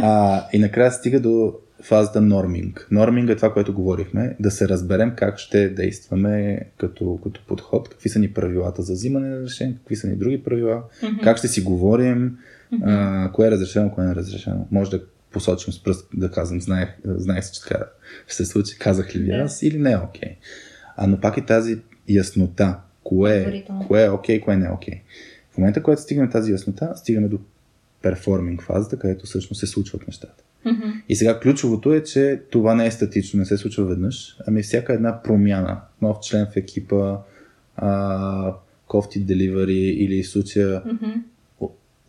А, и накрая стига до фазата норминг. Норминг е това, което говорихме, да се разберем как ще действаме като, като подход, какви са ни правилата за взимане на решение, какви са ни други правила, Мгм. как ще си говорим, Мгм. а, кое е разрешено, кое не е разрешено. Може да посочим с пръст, да казвам, знаех, знаех се, че така ще се случи, казах ли ви аз или не е окей. А, но пак и тази яснота, кое, е- кое е окей, кое не е окей. В момента, когато стигнем тази яснота, стигаме до перформинг фазата, където всъщност се случват нещата. Мгм. И сега ключовото е, че това не е статично, не се случва веднъж, ами всяка една промяна, нов член в екипа, а, кофти деливари или в случая Мгм.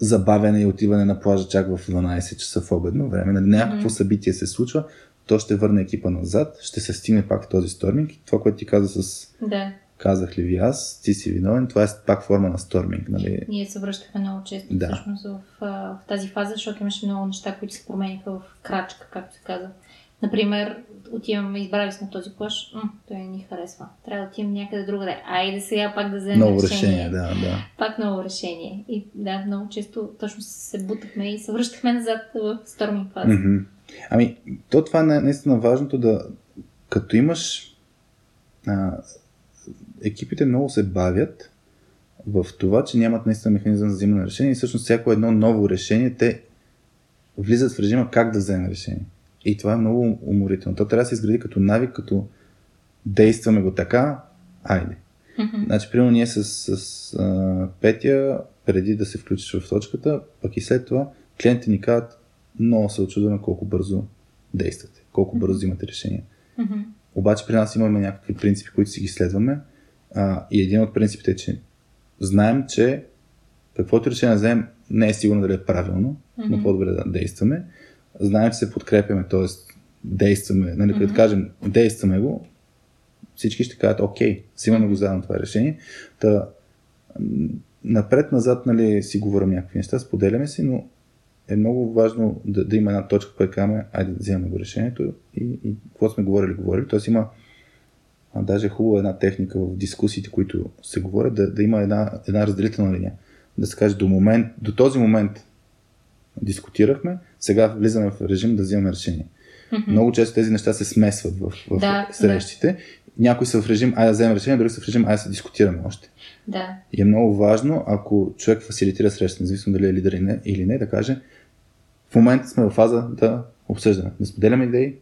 Забавяне и отиване на плажа чак в 12 часа в обедно време, нали, някакво Мгм. събитие се случва, то ще върне екипа назад, ще се стигне пак в този сторминг. Това, което ти каза с Да. казах ли ви аз, ти си виновен, това е пак форма на сторминг. Нали? Ние се връщахме много често Да. всъщност в, в тази фаза, защото имаше много неща, които се промениха в крачка, както се казва. Например, отиваме, избрали сме този плаш, м- той не ни харесва. Трябва да отидем някъде другаде. Айде сега пак да вземем Ново решение. решение, да, да. Пак ново решение. И да, много често точно се бутахме и се връщахме назад в сторминг фаза. Мгм. Ами, то това е на- наистина важното да, като имаш а, екипите много се бавят в това, че нямат наистина механизъм за взимане на решение и всъщност всяко едно ново решение те влизат в режима как да вземе решение. И това е много уморително. То трябва да се изгради като навик, като действаме го така, айде. Мгм. Значи, примерно ние с, с а, Петя, преди да се включиш в точката, пък и след това, клиентите ни казват, много се очудваме колко бързо действате, колко бързо взимате решения. Мгм. Обаче при нас имаме някакви принципи, които си ги следваме. А, и един от принципите е, че знаем, че каквото решение да вземем не е сигурно дали е правилно, но Мгм. по-добре да действаме. Знаем, че се подкрепяме, т.е. действаме. Нали, като Мгм. кажем действаме го, всички ще кажат, окей, взимаме го заедно това решение. Та, напред-назад нали, си говорим някакви неща, споделяме си, но е много важно да, да има една точка, която казваме, айде да вземем го решението и, и какво сме говорили, говорили. Тоест има а, даже е хубава една техника в дискусиите, които се говорят, да, да има една, една разделителна линия. Да се каже до, момент, до този момент дискутирахме, сега влизаме в режим да взимаме решение. Много често тези неща се смесват в, в Да, срещите. Някои са в режим, ай да вземем решение, други са в режим, ай да се дискутираме още. Да. И е много важно, ако човек фасилитира среща, независимо дали е лидер или не, или не, да каже, в момента сме в фаза да обсъждаме, да споделяме идеи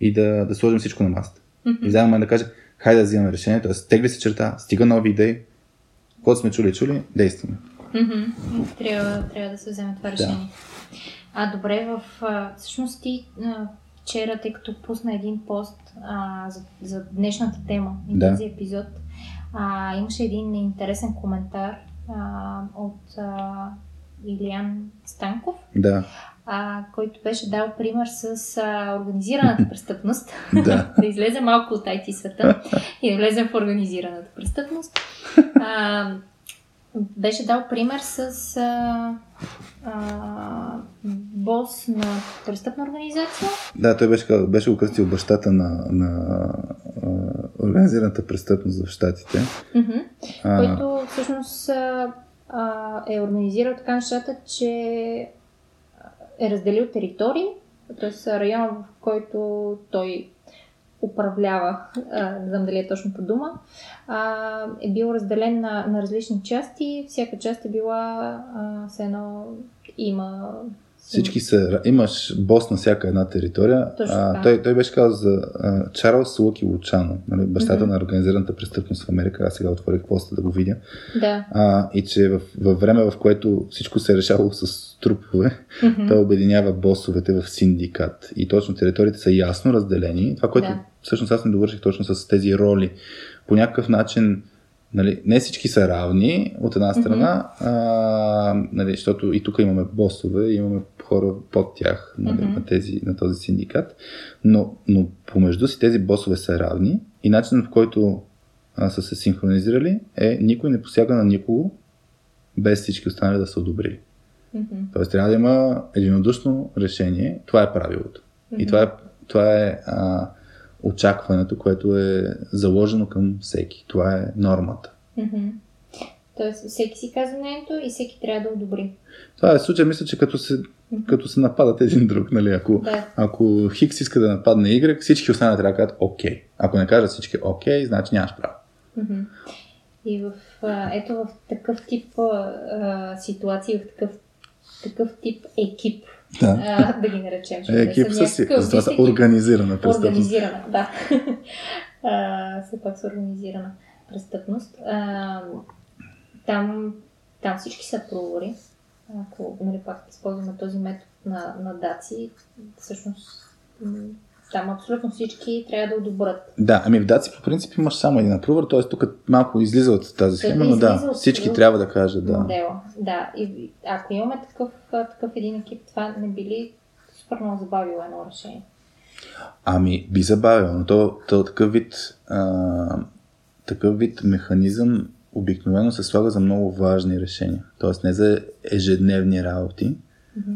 и да, да сложим всичко на масата. И в даден момент да каже, хайде да взимаме решение, т.е. тегли се черта, стига нови идеи, каквото сме чули, чули, действаме. Трябва, трябва да се вземе това решение. А добре, в, а, всъщност ти а, вчера, тъй като пусна един пост а, за, за днешната тема и Да. този епизод, а, имаше един интересен коментар а, от а, Илиан Станков, Да, а, който беше дал пример с а, организираната престъпност. да. да излезе малко от IT света и да влезем в организираната престъпност. А, беше дал пример с а, а, бос на престъпна организация. Да, той беше, беше окръстил бащата на, на а, организираната престъпност в Штатите. Мгм. А, който всъщност а, е организирал така нещата, че е разделил територии, т.е. района, в който той управлява, а, не знам дали е точната дума, а, е бил разделен на, на различни части. Всяка част е била а, все едно има... Всички са, имаш бос на всяка една територия. Точно А, той, той беше казал за а, Чарлз Луки Лучано, нали, бащата Мгм. на организираната престъпност в Америка. Аз сега отворих поста да го видя. Да. А, и че в, във време, в което всичко се е решавало с трупове, Мгм. той обединява босовете в синдикат. И точно териториите са ясно разделени. Това, което Да. Всъщност аз не довърших точно с тези роли. По някакъв начин, нали, не всички са равни от една страна, а, нали, защото и тук имаме босове, имаме хора под тях нали, Мгм. на, тези, на този синдикат, но, но помежду си тези босове са равни и начинът по който а, са се синхронизирали е никой не посяга на никого без всички останали да са одобрили. Мгм. Тоест трябва да има единодушно решение. Това е правилото. И Мгм. това е, това е а, очакването, което е заложено към всеки. Това е нормата. Мгм. Тоест всеки си казва мнението и всеки трябва да одобри. Това е случай, мисля, че като се, като се нападат един друг, нали? Ако, Да. ако Хикс иска да нападне Y, всички останали трябва да кажат окей. Ако не кажат всички окей, значи нямаш право. Мгм. И в, ето в такъв тип а, ситуации, в такъв, такъв тип екип, Да. а, да ги наречем. Е, екип са си. Затова са организирана престъпност. Организирана, да. а, все пак са организирана престъпност. А, там, там всички са провори. Ако нали, пак използваме този метод на, на даци, всъщност там абсолютно всички трябва да одобрят. Да, ами в Даци по принцип имаш само един апрувър, т.е. тук малко излиза от тази схема, но да, всички трябва да кажат да. модела. Да, и ако имаме такъв, такъв един екип, това не би ли супер много забавило едно решение? Ами, би забавил, но то, то такъв вид а, такъв вид механизъм обикновено се слага за много важни решения. Тоест не за ежедневни работи,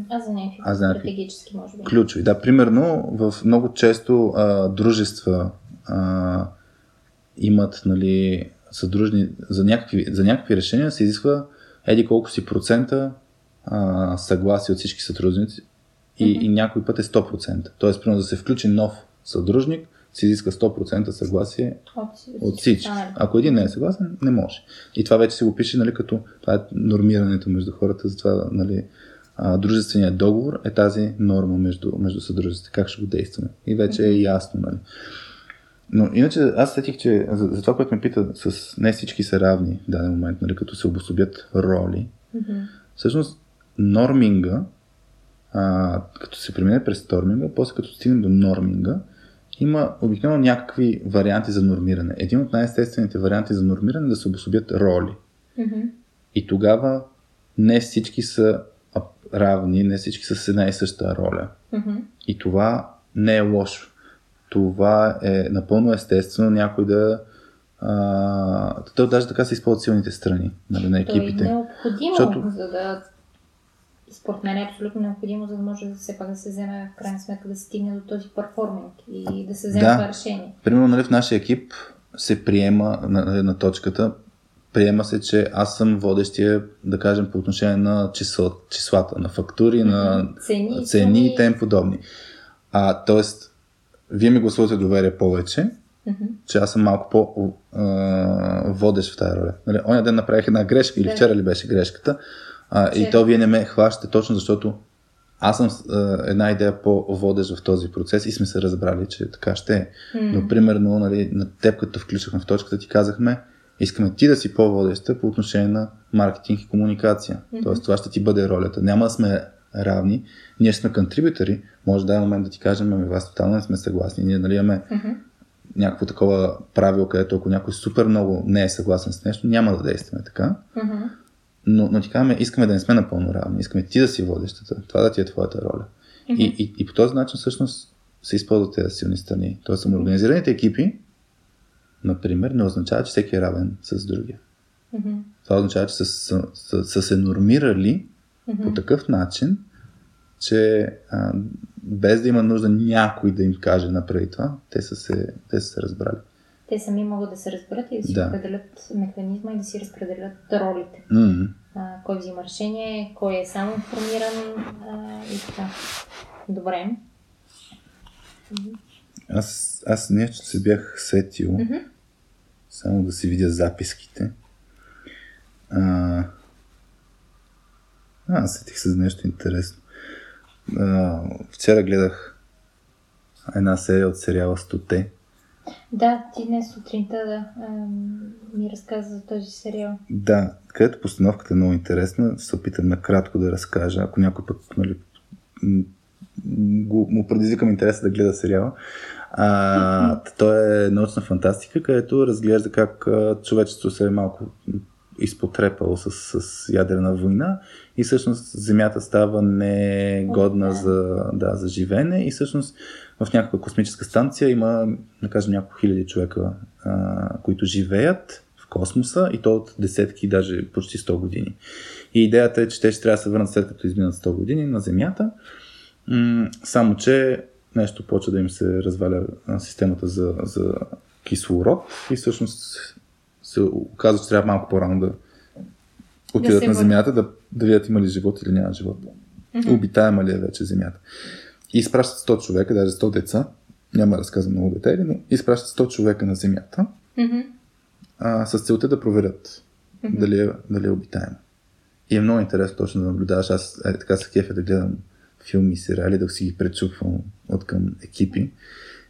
А за някакви а за стратегически, може би. Ключови. Да, примерно в много често а, дружества а, имат нали, съдружни, за някакви, за някакви решения се изисква еди колко си процента а, съгласие от всички сътрудници и, mm-hmm. и някой път е 100%. Тоест, примерно да се включи нов съдружник, се изиска 100% съгласие от, от всички. Ако един не е съгласен, не може. И това вече се го пише, нали, като това е нормирането между хората, затова нали, а, дружественият договор е тази норма между, между съдружествата, как ще го действаме. И вече е ясно. Нали. Но иначе аз сетих, че за, за това, което ме пита, с не всички са равни в даден момент, нали, като се обособят роли. Mm-hmm. Всъщност, норминга, а, като се премине през сторминга, после като стигне до норминга, има обикновено някакви варианти за нормиране. Един от най-естествените варианти за нормиране е да се обособят роли. Mm-hmm. И тогава не всички са равни, не всички са с една и съща роля. Mm-hmm. И това не е лошо. Това е напълно естествено някой да а, то даже така се използват силните страни нали, на екипите. Това е необходимо, Защото... за да според мен е абсолютно необходимо, за да може да се пак да се вземе в крайна сметка да се стигне до този перформинг и да се вземе да. това решение. Примерно нали, в нашия екип се приема на, на, на точката, приема се, че аз съм водещия, да кажем, по отношение на числа, числата, на фактури, mm-hmm. на цени, цени и тем подобни. А, тоест, вие ми гласувате доверие повече, mm-hmm. че аз съм малко по-водещ в тази роля. Нали, оня ден направих една грешка, или вчера ли беше грешката, а, и то вие не ме хващате точно защото аз съм а, една идея по-водещ в този процес и сме се разбрали, че така ще е. Mm. Но примерно, нали, на теб, като включихме в точката, ти казахме, искаме ти да си по-водеща по отношение на маркетинг и комуникация. Mm-hmm. Тоест, това ще ти бъде ролята. Няма да сме равни. Ние сме контрибютори. Може да е момент да ти кажем, ами вас тотално не сме съгласни. Ние нали имаме mm-hmm. някакво такова правило, където ако някой супер много не е съгласен с нещо, няма да действаме така. Mm-hmm. Но, но ти казваме, искаме да не сме напълно равни. Искаме ти да си водещата. Това да ти е твоята роля. Mm-hmm. И, и, и по този начин всъщност се използват тези силни страни. Тоест, самоорганизираните екипи например, не означава, че всеки е равен с другия. Mm-hmm. Това означава, че са, са, са, са се нормирали mm-hmm. по такъв начин, че а, без да има нужда някой да им каже направи това, те са се, те са се разбрали. Те сами могат да се разберат и да си да. разпределят механизма и да си разпределят ролите. Mm-hmm. А, кой взима решение, кой е само информиран а, и така. Добре. Аз, аз нещо се бях сетил. Mm-hmm. Само да си видя записките. А, а сетих се за нещо интересно. А, вчера гледах една серия от сериала Стоте. Да, ти днес сутринта да, ми разказа за този сериал. Да, където постановката е много интересна, се опитам накратко да разкажа, ако някой път нали, го, му предизвикам интереса да гледа сериала. А, то е научна фантастика, където разглежда как човечеството се е малко изпотрепало с, с ядрена война. И всъщност Земята става негодна за, да, за живеене. И всъщност в някаква космическа станция има, да кажем, няколко хиляди човека, а, които живеят в космоса и то от десетки, даже почти 100 години. И идеята е, че те ще трябва да се върнат след като изминат 100 години на Земята, м- само че нещо почва да им се разваля системата за, за кислород и всъщност се оказва, че трябва малко по-рано да отидат да на Земята, да, да видят има ли живот или няма живот. Mm-hmm. Обитаема ли е вече Земята. И изпращат 100 човека, даже 100 деца, няма да разказвам много детайли, но изпращат 100 човека на Земята mm-hmm. а, с целта да проверят mm-hmm. дали, е, дали е обитаема. И е много интересно точно да наблюдаваш. Аз е, така се кефя да гледам филми и сериали, да си ги пречупвам от към екипи.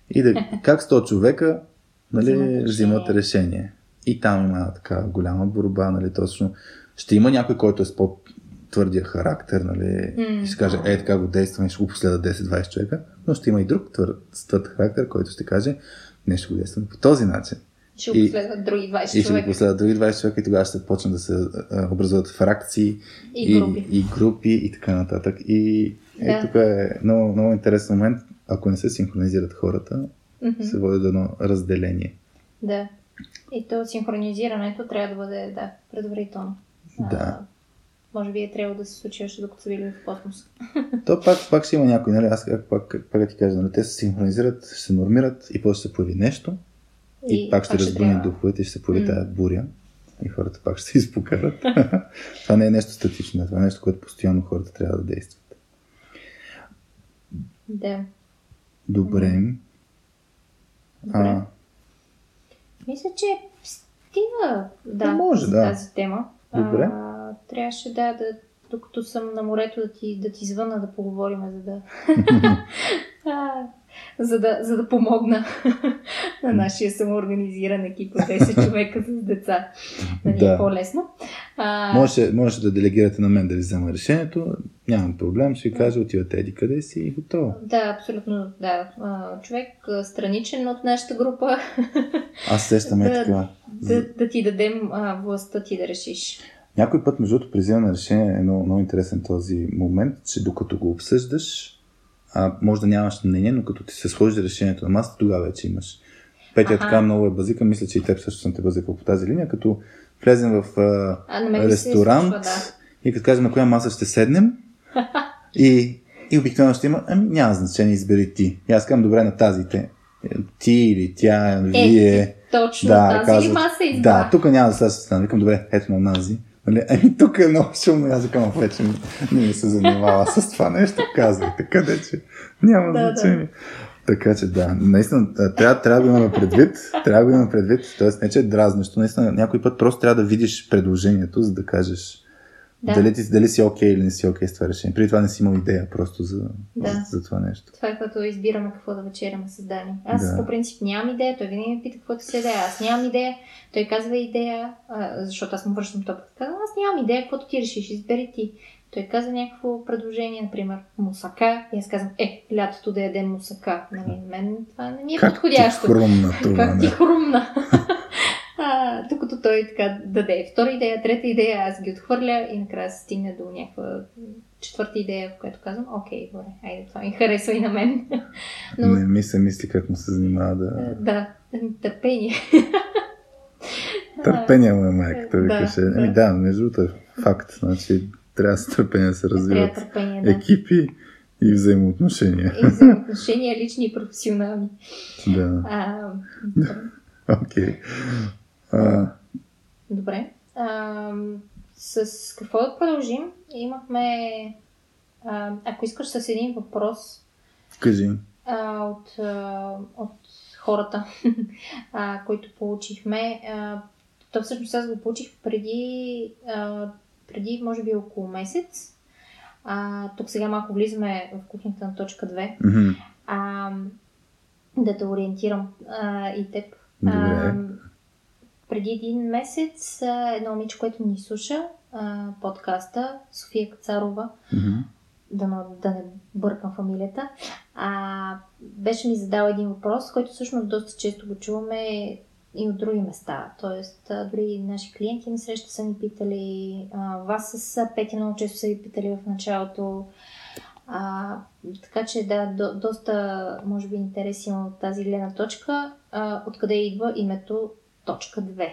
И да, как 100 човека нали, взимат, взимат решение. И там има така голяма борба, нали, точно. Ще има някой, който е с по-твърдия характер, нали, mm. и ще каже, е, така го действаме, ще го последва 10-20 човека, но ще има и друг твърд, твърд характер, който ще каже, не ще го действаме по този начин. Ще го последват други 20 човека. И ще го последват други 20 човека и тогава ще почнат да се образуват фракции и, и групи. И, и групи и така нататък. И е, да. тук е много, много интересен момент. Ако не се синхронизират хората, mm-hmm. се води до едно разделение. Да. И то синхронизирането трябва да бъде да, предварително. Да. може би е трябвало да се случи още докато са били в космос. То пак, пак ще има някой, нали? Аз как, пак, пак ти кажа, нали? те се синхронизират, ще се нормират и после ще се появи нещо и, и пак ще разбуни духовете и ще се появи mm. тази буря и хората пак ще се изпокарат. това не е нещо статично, това е нещо, което постоянно хората трябва да действат. Да. Добре. Добре. А... Мисля, че стига да, може, да. тази тема. Добре. А, трябваше да, да, докато съм на морето да ти, да ти звъна да поговорим, за да... за да, за да помогна на нашия самоорганизиран екип от 10 човека с деца. Нали, да. по-лесно. А... Може, може да делегирате на мен да ви взема решението. Нямам проблем, ще ви кажа, отивате еди къде си и готово. Да, абсолютно, да. Човек страничен от нашата група. Аз сещам е така. Да, да ти дадем а, властта ти да решиш. Някой път, между другото, при вземане на решение е много, много интересен този момент, че докато го обсъждаш, а, може да нямаш мнение, но като ти се сложи решението на масата, тогава вече имаш. Петя така много е базика, мисля, че и теб също съм те базикал по тази линия, като влезем в а, а, ресторант случва, да. и като кажем на коя маса ще седнем и, и обикновено ще има, ами няма значение, избери ти. И аз казвам, добре, на тази те. Ти или тя, е, вие. точно да, тази казват, маса избра. Да, тук няма да се стане. Викам, добре, ето на нази. Нали, ами тук е много шумно, аз викам, вече не ми се занимава с това нещо, казвайте, къде че няма да, значение. Да. Така че да, наистина трябва, трябва да имаме предвид, трябва да го имаме предвид, т.е. не че е дразнещо, наистина някой път просто трябва да видиш предложението, за да кажеш да. Дали, ти, дали си окей okay или не си окей okay с това решение. Преди това не си имал идея просто за, да. за, това нещо. Това е като избираме какво да вечеряме с Дани. Аз да. по принцип нямам идея, той винаги ме пита какво да се яде. Аз нямам идея, той казва идея, а, защото аз му връщам топката. Казвам, аз нямам идея, каквото ти решиш, избери ти. Той каза някакво предложение, например, мусака. И аз казвам, е, лятото да ядем мусака. Нали, мен това не ми е как подходящо. Ти хрумна това, как ти хрумна. А, докато той така даде втора идея, трета идея, аз ги отхвърля и накрая се стигне до някаква четвърта идея, в която казвам, окей, добре, айде, това ми харесва и на мен. Но... Не ми се мисли как му се занимава да... Да, търпение. Търпение му е майката, викаше. Да. Ами да, между другото е факт. Значи трябва с търпение да се развиват търпение, да. екипи и взаимоотношения. И взаимоотношения, лични и професионални. Да. Окей. okay. А... Добре. А, с какво да продължим? Имахме, а, ако искаш с един въпрос. Кажи. А, от, а, от хората, а, които получихме. А, то всъщност аз го получих преди, а, преди може би около месец. А, тук сега малко влизаме в кухнята на точка 2. Mm-hmm. А, да те ориентирам а, и теб. Добре. А, преди един месец едно момиче, което ни слуша подкаста, София Кацарова, mm-hmm. да, да не бъркам фамилията, а, беше ми задал един въпрос, който всъщност доста често го чуваме и от други места. Тоест, дори наши клиенти на среща са ни питали, а, вас с Петя много често са ви питали в началото. А, така че да, до, доста, може би, интерес има от тази гледна точка. А, откъде идва името точка 2.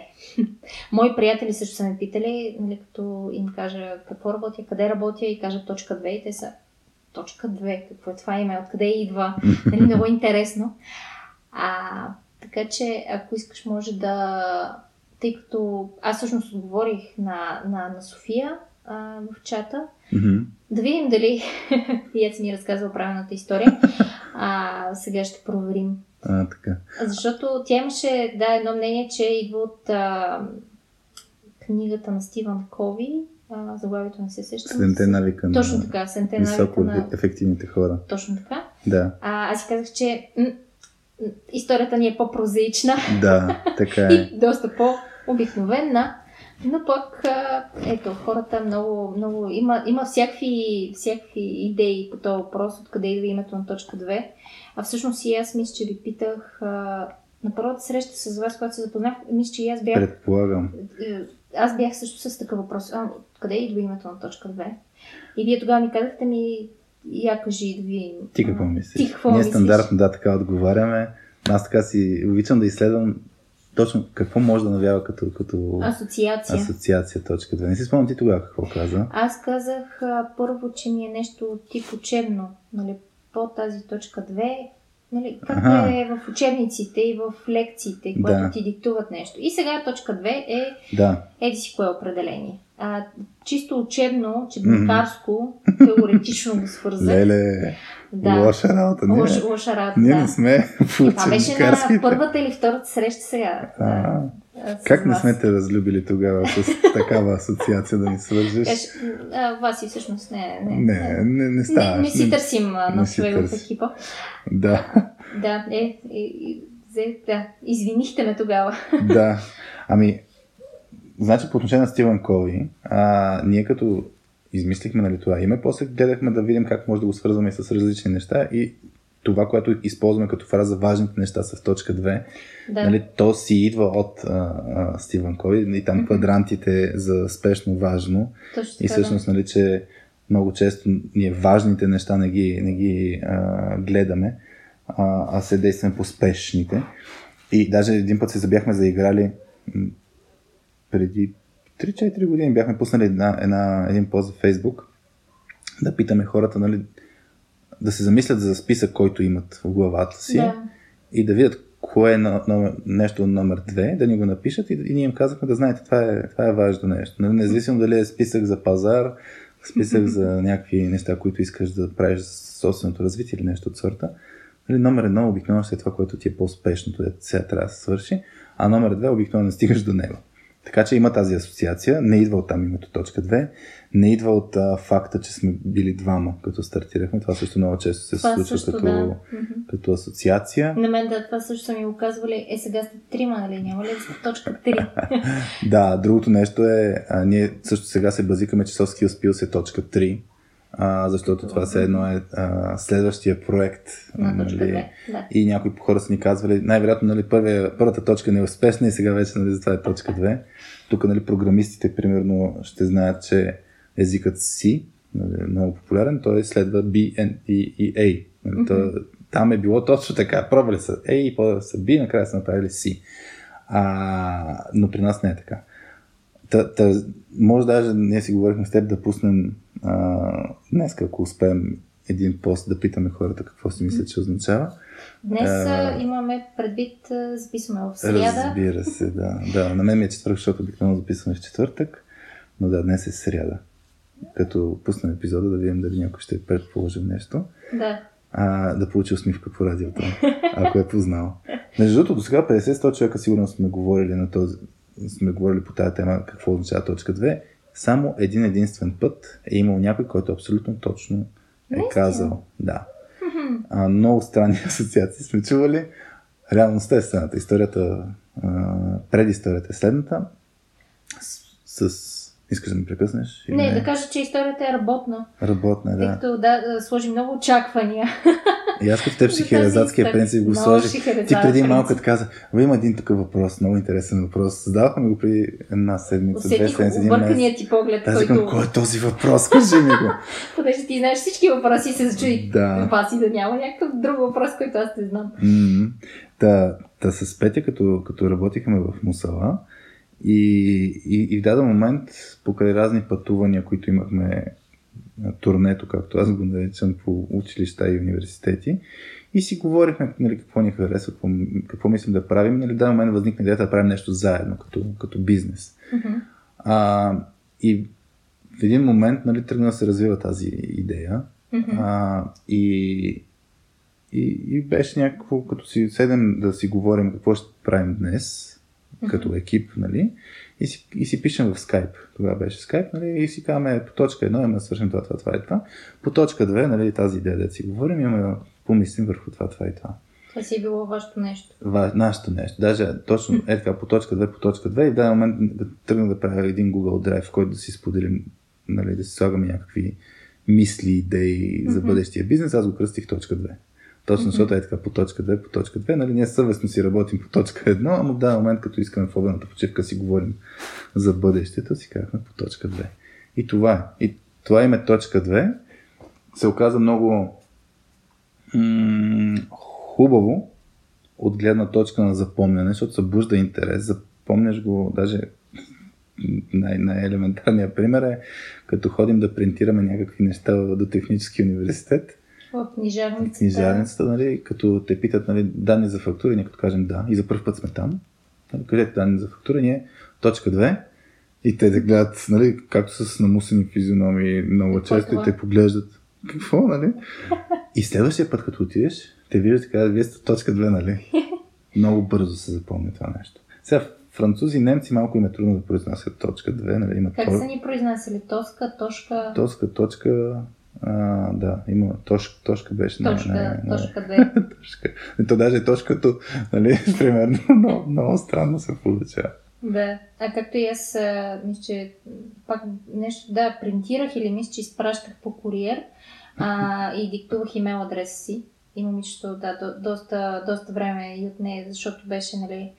Мои приятели също са ме питали, нали, като им кажа какво работя, къде работя и кажа точка 2 и те са точка 2, какво е това име, откъде идва, нали, много интересно. А, така че, ако искаш, може да... Тъй като аз всъщност отговорих на, на, на София а, в чата, mm-hmm. да видим дали аз ми разказва правилната история. А, сега ще проверим а, така. Защото тя имаше, да, едно мнение, че идва от а, книгата на Стивън Кови, а, заглавието не се сещам. Седемте навика на Точно така, седемте високо на... ефективните хора. Точно така. Да. А, аз си казах, че м- историята ни е по-прозаична. Да, така е. и доста по-обикновена. Но пък, ето, хората много, много... Има, има всякакви, всякакви идеи по този въпрос, откъде идва името на точка 2. А всъщност и аз мисля, че ви питах а, на първата среща с вас, когато се запознах, мисля, че и аз бях... Предполагам. Е, аз бях също с такъв въпрос. А, къде идва името на точка 2? И вие тогава ми казахте ми, я кажи да ви... Ти какво мислиш? Ти какво Ние мислиш? стандартно да така отговаряме. Аз така си обичам да изследвам точно какво може да навява като, като Асоциация. асоциация точка 2. Не си спомням ти тогава какво каза. Аз казах а, първо, че ми е нещо тип учебно, нали, по тази точка 2, нали, както е в учебниците и в лекциите, Да. когато ти диктуват нещо. И сега точка 2 е Да, еди си кое определение. А, чисто учебно, че Мгм. банкарско, теоретично го свързах. леле, да. лоша работа. Ние, Лоша, лоша работа, ние да. не сме И това беше на първата или втората среща сега. А, а, с Как не сме те разлюбили тогава с такава асоциация да ни свържеш? Васи всъщност не, не, Не, не, не става. не, не си търсим човек в екипа. Да, Да, е, е, е, да, извинихте ме тогава. да. Ами, значи по отношение на Стивен Кови, а, ние като измислихме нали, това име, после гледахме да видим как може да го свързваме с различни неща и това, което използваме като фраза важните неща в точка 2, Да. нали, то си идва от а, а, Стивен Кови и там квадрантите за спешно важно Точно и всъщност, нали, че много често ние важните неща не ги, не ги а, гледаме, а, а се действаме по спешните. И даже един път се забяхме заиграли преди 3-4 години бяхме пуснали една, една, един пост в Фейсбук да питаме хората, нали, да се замислят за списък, който имат в главата си Да. и да видят кое е на, на, нещо номер две, да ни го напишат и, и ние им казахме да знаете, това е, това е важно нещо. Независимо дали е списък за пазар, списък за някакви неща, които искаш да правиш за собственото развитие или нещо от сорта. Нали, номер едно обикновено ще е това, което ти е по-спешното, дето сега трябва да се свърши, а номер две обикновено не стигаш до него. Така че има тази асоциация, не идва от там името точка 2, не идва от а, факта, че сме били двама, като стартирахме. Това също много често се Това случва също, като, да. Като асоциация. На мен да, това също са ми го казвали. Е, сега сте трима, нали? Няма ли точка 3? Да, другото нещо е, а, ние също сега се базикаме, че Soft Skills Pills е точка 3, а, защото това все едно е а, следващия проект. На нали, 2. Да. И някои хора са ни казвали, най-вероятно нали, първия, първата точка не е успешна и сега вече нали, затова е точка 2. Тук нали, програмистите примерно ще знаят, че езикът C нали, е много популярен, той следва B N, и, и A. Нали, то, там е било точно така. Пробвали са A и после са B, накрая са направили C. А, но при нас не е така. Та, та, може даже, ние си говорихме с теб да пуснем а, днес, ако успеем един пост да питаме хората какво си мислят, че означава. Днес А, имаме предвид, записваме в сряда. Разбира се, да. да. На мен ми е четвъртък, защото обикновено записваме в четвъртък, но да, днес е сряда. Като пуснем епизода, да видим дали някой ще е предположил нещо, Да. а, да получи усмивка по радиото, ако е познал. Между другото, до сега 50-100 човека сигурно сме говорили на този, сме говорили по тази тема какво означава точка 2. Само един единствен път е имал някой, който абсолютно точно е казал. Да. А, много странни асоциации сме чували. Реалността е следната. Историята, а, предисторията е следната. С, с... Искаш да ми прекъснеш? или Не, да кажа, че историята е работна. Работна, Тъй да. като да, сложи много очаквания. И аз като теб история. принцип го сложих. Ти преди малко като каза, бе има един такъв въпрос, много интересен въпрос. Задавахме го преди една седмица, две седмици, един месец. ти поглед, Аз който... кой е този въпрос? Кажи ми го. Понеже ти знаеш всички въпроси се зачуди. Да. Паси да няма някакъв друг въпрос, който аз не знам. Та, та с Петя, като, като работихме в Мусала и, и, и в даден момент, покрай разни пътувания, които имахме турнето, както аз го наричам, по училища и университети, и си говорихме нали, какво ни харесва, какво, какво мислим да правим. Нали, даден момент възникна идеята да правим нещо заедно, като, като бизнес. Мгм. А, и в един момент нали, тръгна да се развива тази идея. Мгм. А, и, и, и беше някакво, като си седем да си говорим какво ще правим днес, като екип, нали? И си, и си пишем в скайп. Тогава беше скайп, нали? И си казваме по точка едно имаме да свършим това, това, това и това. По точка две, нали, тази идея да си говорим, имаме да помислим върху това, това и това. Това си е било вашето нещо. Ва, нашето нещо. Даже точно е така по точка 2, по точка 2 и в даден момент да тръгна да правя един Google Drive, в който да си споделим, нали, да си слагаме някакви мисли, идеи за бъдещия бизнес, аз го кръстих точка 2. Точно защото е така по точка 2, по точка 2. Нали, ние съвестно си работим по точка 1, ама в даден момент, като искаме в обедната почивка си говорим за бъдещето, си казахме по точка 2. И това е. И това име точка 2 се оказа много м- хубаво, от гледна точка на запомняне, защото събужда интерес, запомняш го, даже най- най-елементарният пример е като ходим да принтираме някакви неща до технически университет. В книжарницата. Книжарницата, нали, като те питат нали, данни за фактура, ние като кажем да, и за първ път сме там, нали, кажете данни за фактура, ние точка 2, и те да гледат, нали, както с намусени физиономии много често и те поглеждат. Какво, нали? И следващия път, като отидеш, те виждат и казват, вие сте точка 2, нали? Много бързо се запомня това нещо. Сега, французи и немци малко им е трудно да произнасят точка 2, нали? Има Как са ни произнасяли? Тоска, точка, точка, а, да, има точка, точка беше. не, точка, не, не, точка 2. точка. И то даже точкато, нали, примерно, много, много странно се получава. Да, а както и аз, мисля, че пак нещо, да, принтирах или мисля, че изпращах по куриер а, и диктувах имейл адреса си. И момичето, да, до, доста, доста време и от нея, защото беше, нали,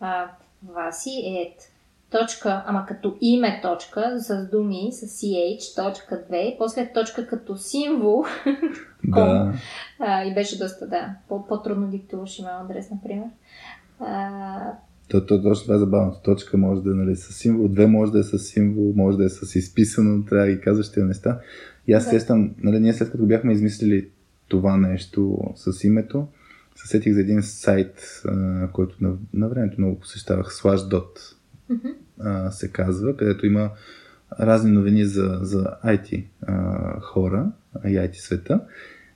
а, Васи ет точка, ама като име точка, с думи, с CH, точка 2, после точка като символ Да. а, и беше доста, да, по- по-трудно диктуваш имейл адрес, например. А, То, то, точно това е забавното. Точка може да е нали, с символ, две може да е с символ, може да е с изписано, трябва да ги казваш тези неща. И аз Да. сещам, нали, ние след като бяхме измислили това нещо с името, се сетих за един сайт, който на, на времето много посещавах, Slashdot мгм. а, се казва, където има разни новини за, за IT а, хора и IT света.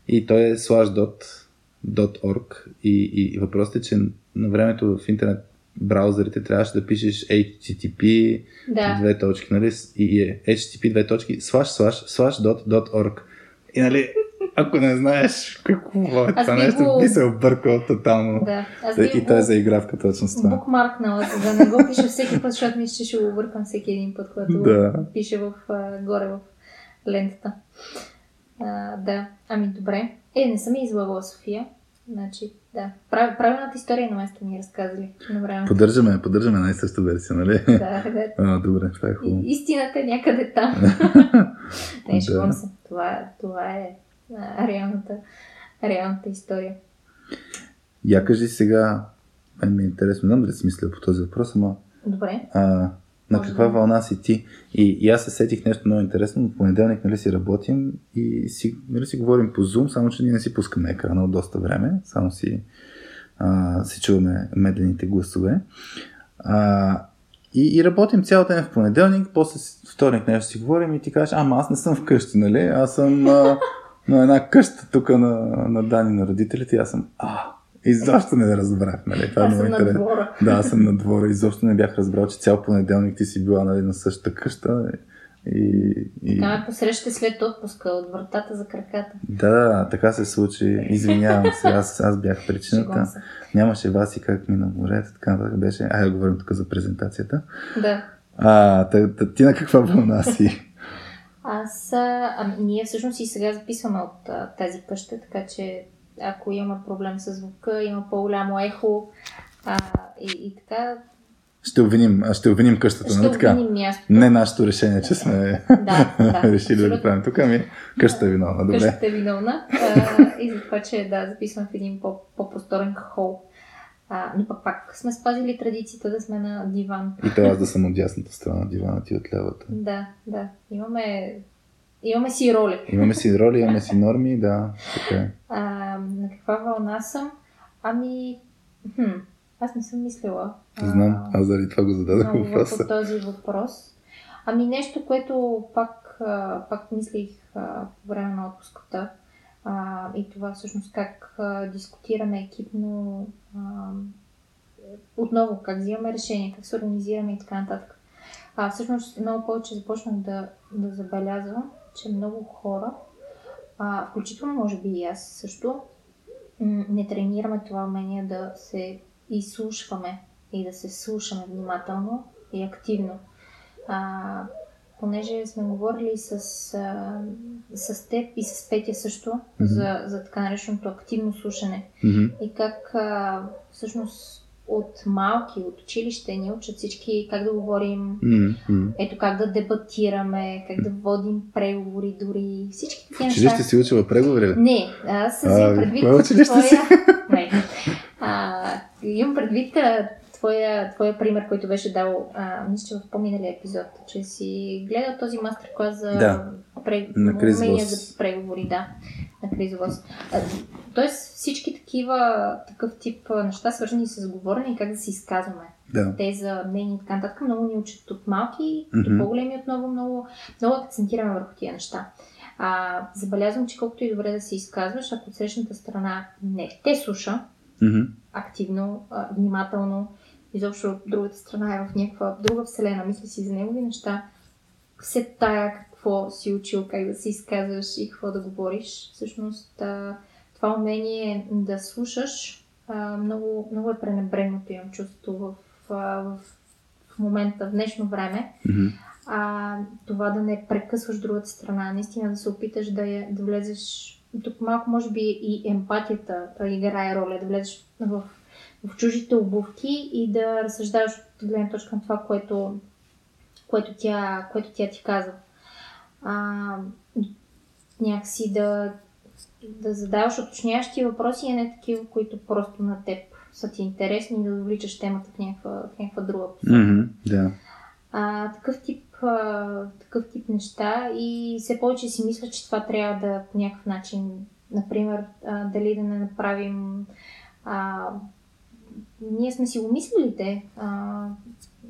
И той е slashdot.org и, и въпросът е, че на времето в интернет браузърите трябваше да пишеш HTTP, да. две точки, нали, и е HTTP, две точки, slash, slash, slash, dot, dot, org. И нали, ако не знаеш какво е това нещо, го- би се объркал тотално. Да, аз И за игравка точно с това. букмаркнала, за да не го пиша всеки път, защото мисля, че ще го объркам всеки един път, когато Да. пише в, горе в лентата. А, да, ами добре. Е, не съм излагала София. Значи, да. Прав, правилната история на место ми разказали време. Поддържаме, поддържаме най-съща версия, нали? Да, да. А, добре, това е хубаво. И, истината е някъде там. не, Да. се. Това, това е а, реалната, реалната история. Я кажи сега, мен ми е интересно, не знам дали си мисля по този въпрос, ама Добре. а, на Може каква да. вълна си ти? И, и аз се сетих нещо много интересно. В понеделник нали, си работим и си, нали, си говорим по Zoom, само че ние не си пускаме екрана от доста време, само си, а, си чуваме медлените гласове. А, и, и работим цял ден в понеделник, после вторник нещо си говорим и ти кажеш, ама аз не съм вкъщи, нали? Аз съм а, на една къща тук на, на Дани, на родителите и аз съм, а, изобщо не разбрах, нали? Това е много на интересно. Да, аз съм на двора. Изобщо не бях разбрал, че цял понеделник ти си била нали, на същата къща. И, и... Така ме посрещате след отпуска от вратата за краката. Да, така се случи. Извинявам се, аз, аз бях причината. Нямаше вас и как мина морето, така нататък беше. Да говорим тук за презентацията. Да. А, та, та, ти на каква вълна си? Аз, ами, ние всъщност и сега записваме от а, тази къща, така че ако има проблем с звука, има по-голямо ехо а, и, и така, Ще обвиним, ще обвиним къщата, нали така? мястото. Не нашето решение, че сме Да, да. решили да го правим тук, ами къщата е виновна. Добре. Къщата е виновна. А, и за това, че да, записвам в един по- по-просторен хол. А, но пък пак сме спазили традицията да сме на диван. И това аз да съм от дясната страна, дивана ти от лявата. Да, да. Имаме, имаме си роли. Имаме си роли, имаме си норми, да, така е. А, на каква вълна съм? Ами, хм, аз не съм мислила. Знам, аз заради това го зададох въпроса. по този въпрос. Ами нещо, което пак, пак мислих по време на отпуската а, и това всъщност как а, дискутираме екипно а, отново как взимаме решение, как се организираме и така нататък. А, всъщност много повече започнах да, да забелязвам, че много хора, а, включително може би и аз също, не тренираме това умение да се изслушваме и да се слушаме внимателно и активно. А, понеже сме говорили с, а, с теб и с Петя също Мгм. за, за така нареченото активно слушане Мгм. и как а, всъщност от малки, от училище ни учат всички как да говорим, м. ето как да дебатираме, как да водим преговори дори, всички такива Училище неща. си учила преговори ли? Не, аз взимам предвид кое училище си? твоя... Не. А, имам предвид твоя, твоя пример, който беше дал, а, мисля, че в по-миналия епизод, че си гледал този мастер-клас за, Да. пре... На умения за преговори, да, на Кризовоз. Тоест всички такива, такъв тип неща, свързани с говорене и как да се изказваме. Да. Те за мнение и така нататък много ни учат от малки, до по-големи отново много, много акцентираме върху тия неща. А, забелязвам, че колкото и добре да се изказваш, ако от срещната страна не те слуша Мгм. активно, а, внимателно, изобщо другата страна е в някаква друга вселена, мисли си за негови неща, все тая какво си учил, как да се изказваш и какво да говориш. Всъщност това умение да слушаш много, много е пренебрегнато, имам чувство в, в, в момента, в днешно време. Мгм. А, това да не прекъсваш другата страна, наистина да се опиташ да, я, да влезеш. Тук малко може би и емпатията играе роля, да влезеш в, в чужите обувки и да разсъждаваш от гледна точка на това, което, което, тя, което тя ти казва. А, някакси да, да задаваш уточняващи въпроси, а не такива, които просто на теб са ти интересни и да довличаш темата в някаква, в някаква друга посока Мгм. Да. а, такъв, тип, а, такъв тип неща и все повече си мисля, че това трябва да по някакъв начин, например, а, дали да не направим а, ние сме си го мислили те а,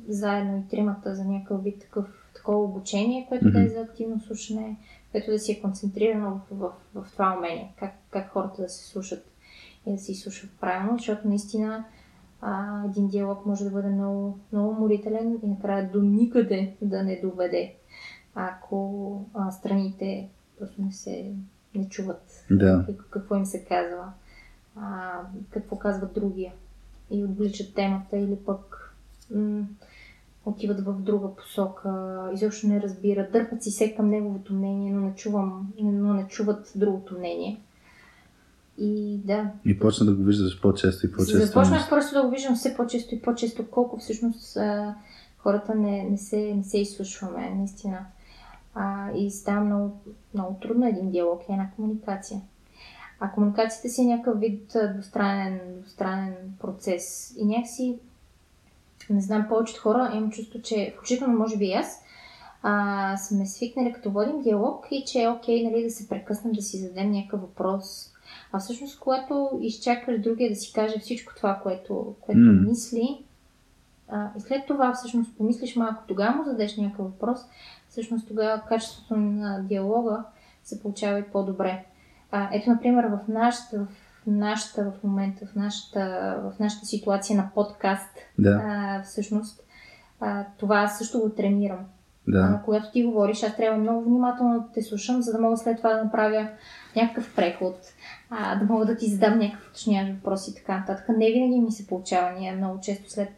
заедно и тримата за някакъв вид такъв, такова обучение, което да е за активно слушане, което да си е концентрирано в, в, в, в това умение, как, как хората да се слушат и да се изслушват правилно, защото наистина а, един диалог може да бъде много, много уморителен и накрая до никъде да не доведе, ако а, страните просто не се не чуват Да. какво им се казва, а, какво казва другия и отвличат темата или пък м- отиват в друга посока, изобщо не разбират, дърпат си се към неговото мнение, но не, чувам, но не чуват другото мнение. И да, И почна да го виждаш по-често и по-често. Започнах просто да го виждам все по-често и по-често, колко всъщност а, хората не, не, се, не се изслушваме, наистина. А, и става много, много трудно един диалог и една комуникация. А комуникацията си е някакъв вид двустранен, двустранен процес. И някакси, не знам, повечето хора имам чувство, че, включително може би и аз, а, сме свикнали като водим диалог и че е окей нали, да се прекъснем, да си зададем някакъв въпрос. А всъщност, когато изчакваш другия да си каже всичко това, което, което М. мисли, а, и след това всъщност помислиш малко, тогава му зададеш някакъв въпрос, всъщност тогава качеството на диалога се получава и по-добре. А, ето, например, в нашата, в нашата в момента, в нашата, в нашата ситуация на подкаст, Да, а, всъщност, а, това също го тренирам. да. А, когато ти говориш, аз трябва много внимателно да те слушам, за да мога след това да направя някакъв преход, а, да мога да ти задам някакъв уточняващ въпрос и така нататък. Не винаги ми се получава. Ние много често след,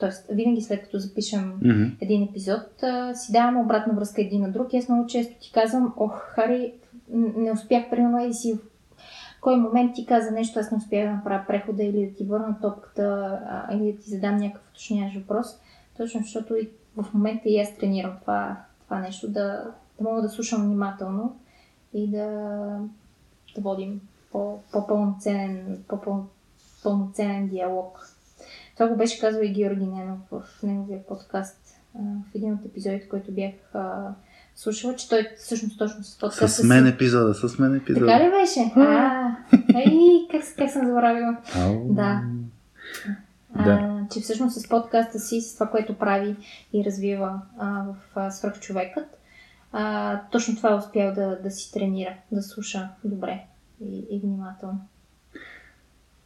т.е. винаги след като запишем Мгм. един епизод, а, си даваме обратна връзка един на друг и аз много често ти казвам, ох, Хари, не успях, примерно, и си в кой момент ти каза нещо, аз не успях да направя прехода или да ти върна топката, или да ти задам някакъв уточняващ въпрос, точно защото и в момента и аз тренирам това, това нещо, да, да мога да слушам внимателно и да, да водим по, по-пълноценен, по-пъл- пълноценен диалог. Това го беше казал и Георги Ненов в неговия подкаст, в един от епизодите, който бях слушала, че той всъщност точно с подкаста С мен епизода, с мен епизода. Така ли беше? А, ей, как, как съм забравила. Да. Да. А, че всъщност с подкаста си, с това, което прави и развива а, в а, свръхчовекът, а, точно това е успял да, да си тренира, да слуша добре и, и внимателно.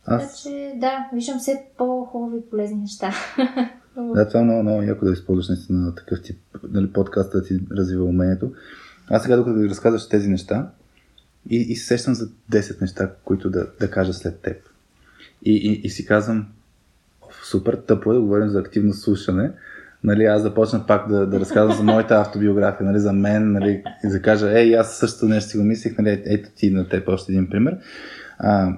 Така Аз... че да, виждам все по-хубави и полезни неща. Да, това е много, много яко да използваш наистина на такъв тип нали, подкаст да ти развива умението. Аз сега, докато ви разказваш тези неща, и, и се сещам за 10 неща, които да, да кажа след теб. И, и, и си казвам, «Оф, супер тъпо е да говорим за активно слушане. Нали, аз започна пак да, да разказвам за моята автобиография, нали, за мен, нали, и да кажа, ей, аз също нещо си го мислих, нали, ето ти на теб още един пример. А,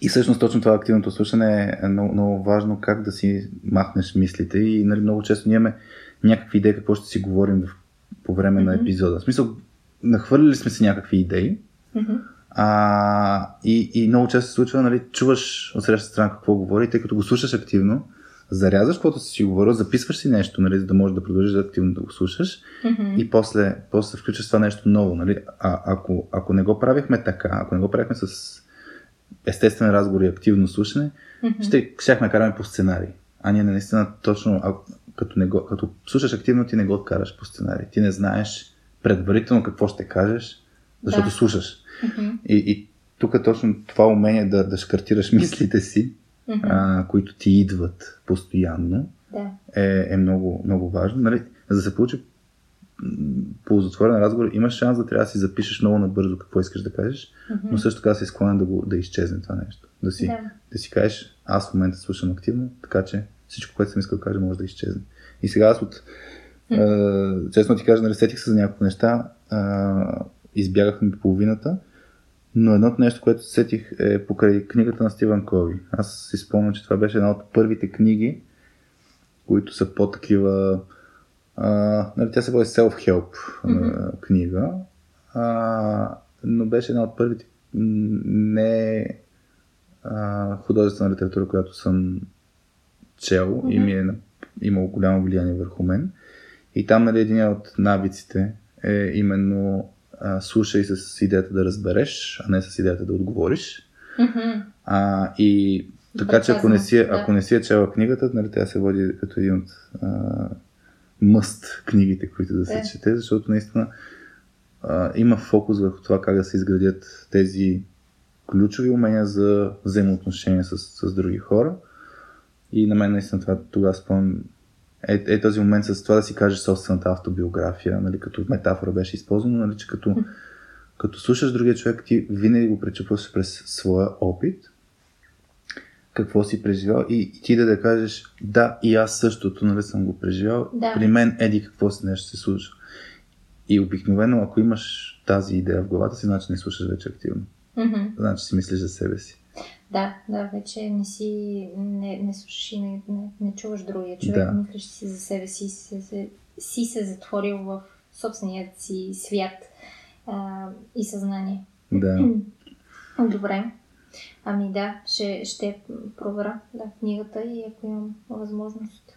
и всъщност точно това активното слушане е много, много важно как да си махнеш мислите и нали, много често ние имаме някакви идеи какво ще си говорим в, по време на Мгм. епизода. В смисъл, нахвърлили сме си някакви идеи, Мгм. А, и, и много често се случва, нали, чуваш от срещата страна какво говори, тъй като го слушаш активно, зарязваш каквото си говорил, записваш си нещо, нали, за да можеш да продължиш да активно да го слушаш Мгм. и после, после включваш това нещо ново. Нали? А, ако, ако не го правихме така, ако не го правихме с естествен разговор и активно слушане, Мгм. ще щяхме караме по сценарий. А ние наистина точно, а, като, не го, като слушаш активно, ти не го караш по сценарий. Ти не знаеш предварително какво ще кажеш, защото Да. слушаш. Мгм. И, и тук е точно това умение да, да шкартираш мислите си, Мгм. а, които ти идват постоянно, Да. е, е много, много важно. Нали? За да се получи ползотворен разговор, имаш шанс да трябва да си запишеш много набързо какво искаш да кажеш, Мгм. но също така си склонен да, го, да изчезне това нещо. Да си, Да. да си кажеш, аз в момента слушам активно, така че всичко, което съм искал да кажа, може да изчезне. И сега аз от... Е, честно ти кажа, нали, сетих се за няколко неща, е, избягахме половината, но едното нещо, което се сетих е покрай книгата на Стивън Кови. Аз си спомням, че това беше една от първите книги, които са по-такива... А, нали, тя се води Self-Help а, книга, а, но беше една от първите не а, художествена литература, която съм чел и ми е имало голямо влияние върху мен. И там нали, един от навиците е именно а, слушай с идеята да разбереш, а не с идеята да отговориш. Мгм. А, и така Добре че ако не, си, е- да. ако не си е чела книгата, нали, тя се води като един от а, мъст книгите, които да се Да. чете, защото наистина а, има фокус върху това как да се изградят тези ключови умения за взаимоотношения с, с други хора. И на мен наистина това тогава спомням е, е този момент с това да си кажеш собствената автобиография, нали, като метафора беше използвано, нали, че като, като слушаш другия човек, ти винаги го пречупваш през своя опит, какво си преживял и, и ти да да кажеш, да, и аз същото нали, съм го преживял, Да. при мен еди какво си нещо се случва. И обикновено, ако имаш тази идея в главата си, значи не слушаш вече активно. Мгм. Значи си мислиш за себе си. Да, да, вече не си, не, не слушаш и не, не, не чуваш другия човек, Да. мислиш си за себе си, си, си, си се затворил в собственият си свят а, и съзнание. Да. Добре. Ами да, ще, ще проверя да, книгата и ако имам възможност,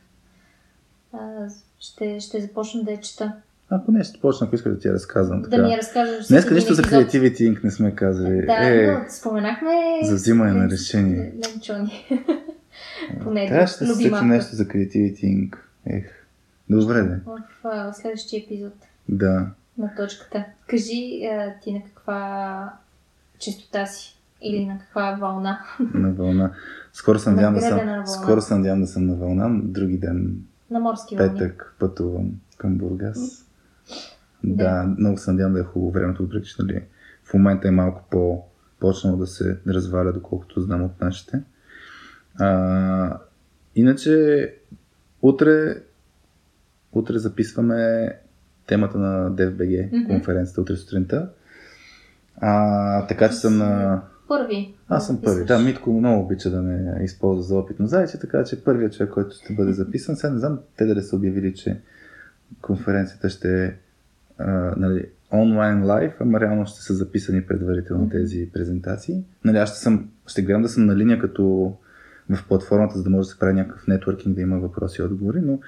а, ще, ще започна да я чета. Ако не, ще почна, ако искаш да ти я разказвам. Така. Да ми я разкажеш. един нищо за. Creativity Inc. не сме казали. Да, е, но споменахме... за взимане на решение. Ленчони. Поне Трябва ще се любимата. нещо за Creativity Inc. Ех. Добре, де. В а, следващия епизод Да. на точката. Кажи ти на каква частота си или на каква вълна. На вълна. Скоро се надявам да съм, скоро се надявам да съм на вълна. Други ден, На морски вълни. петък, пътувам към Бургас. Да. Да, много се надявам да е хубаво времето, въпреки че нали, в момента е малко по почнало да се разваля, доколкото знам от нашите. А, иначе, утре, утре записваме темата на DFBG, конференцията утре сутринта. А, така че съм на... Първи. Аз съм първи. Да, Митко много обича да ме използва за опитно зайче, така че първият човек, който ще бъде записан. Сега не знам те дали са обявили, че конференцията ще е нали, онлайн лайв, ама реално ще са записани предварително тези презентации. Нали, аз ще, съм, ще гледам да съм на линия като в платформата, за да може да се прави някакъв нетворкинг, да има въпроси и отговори, но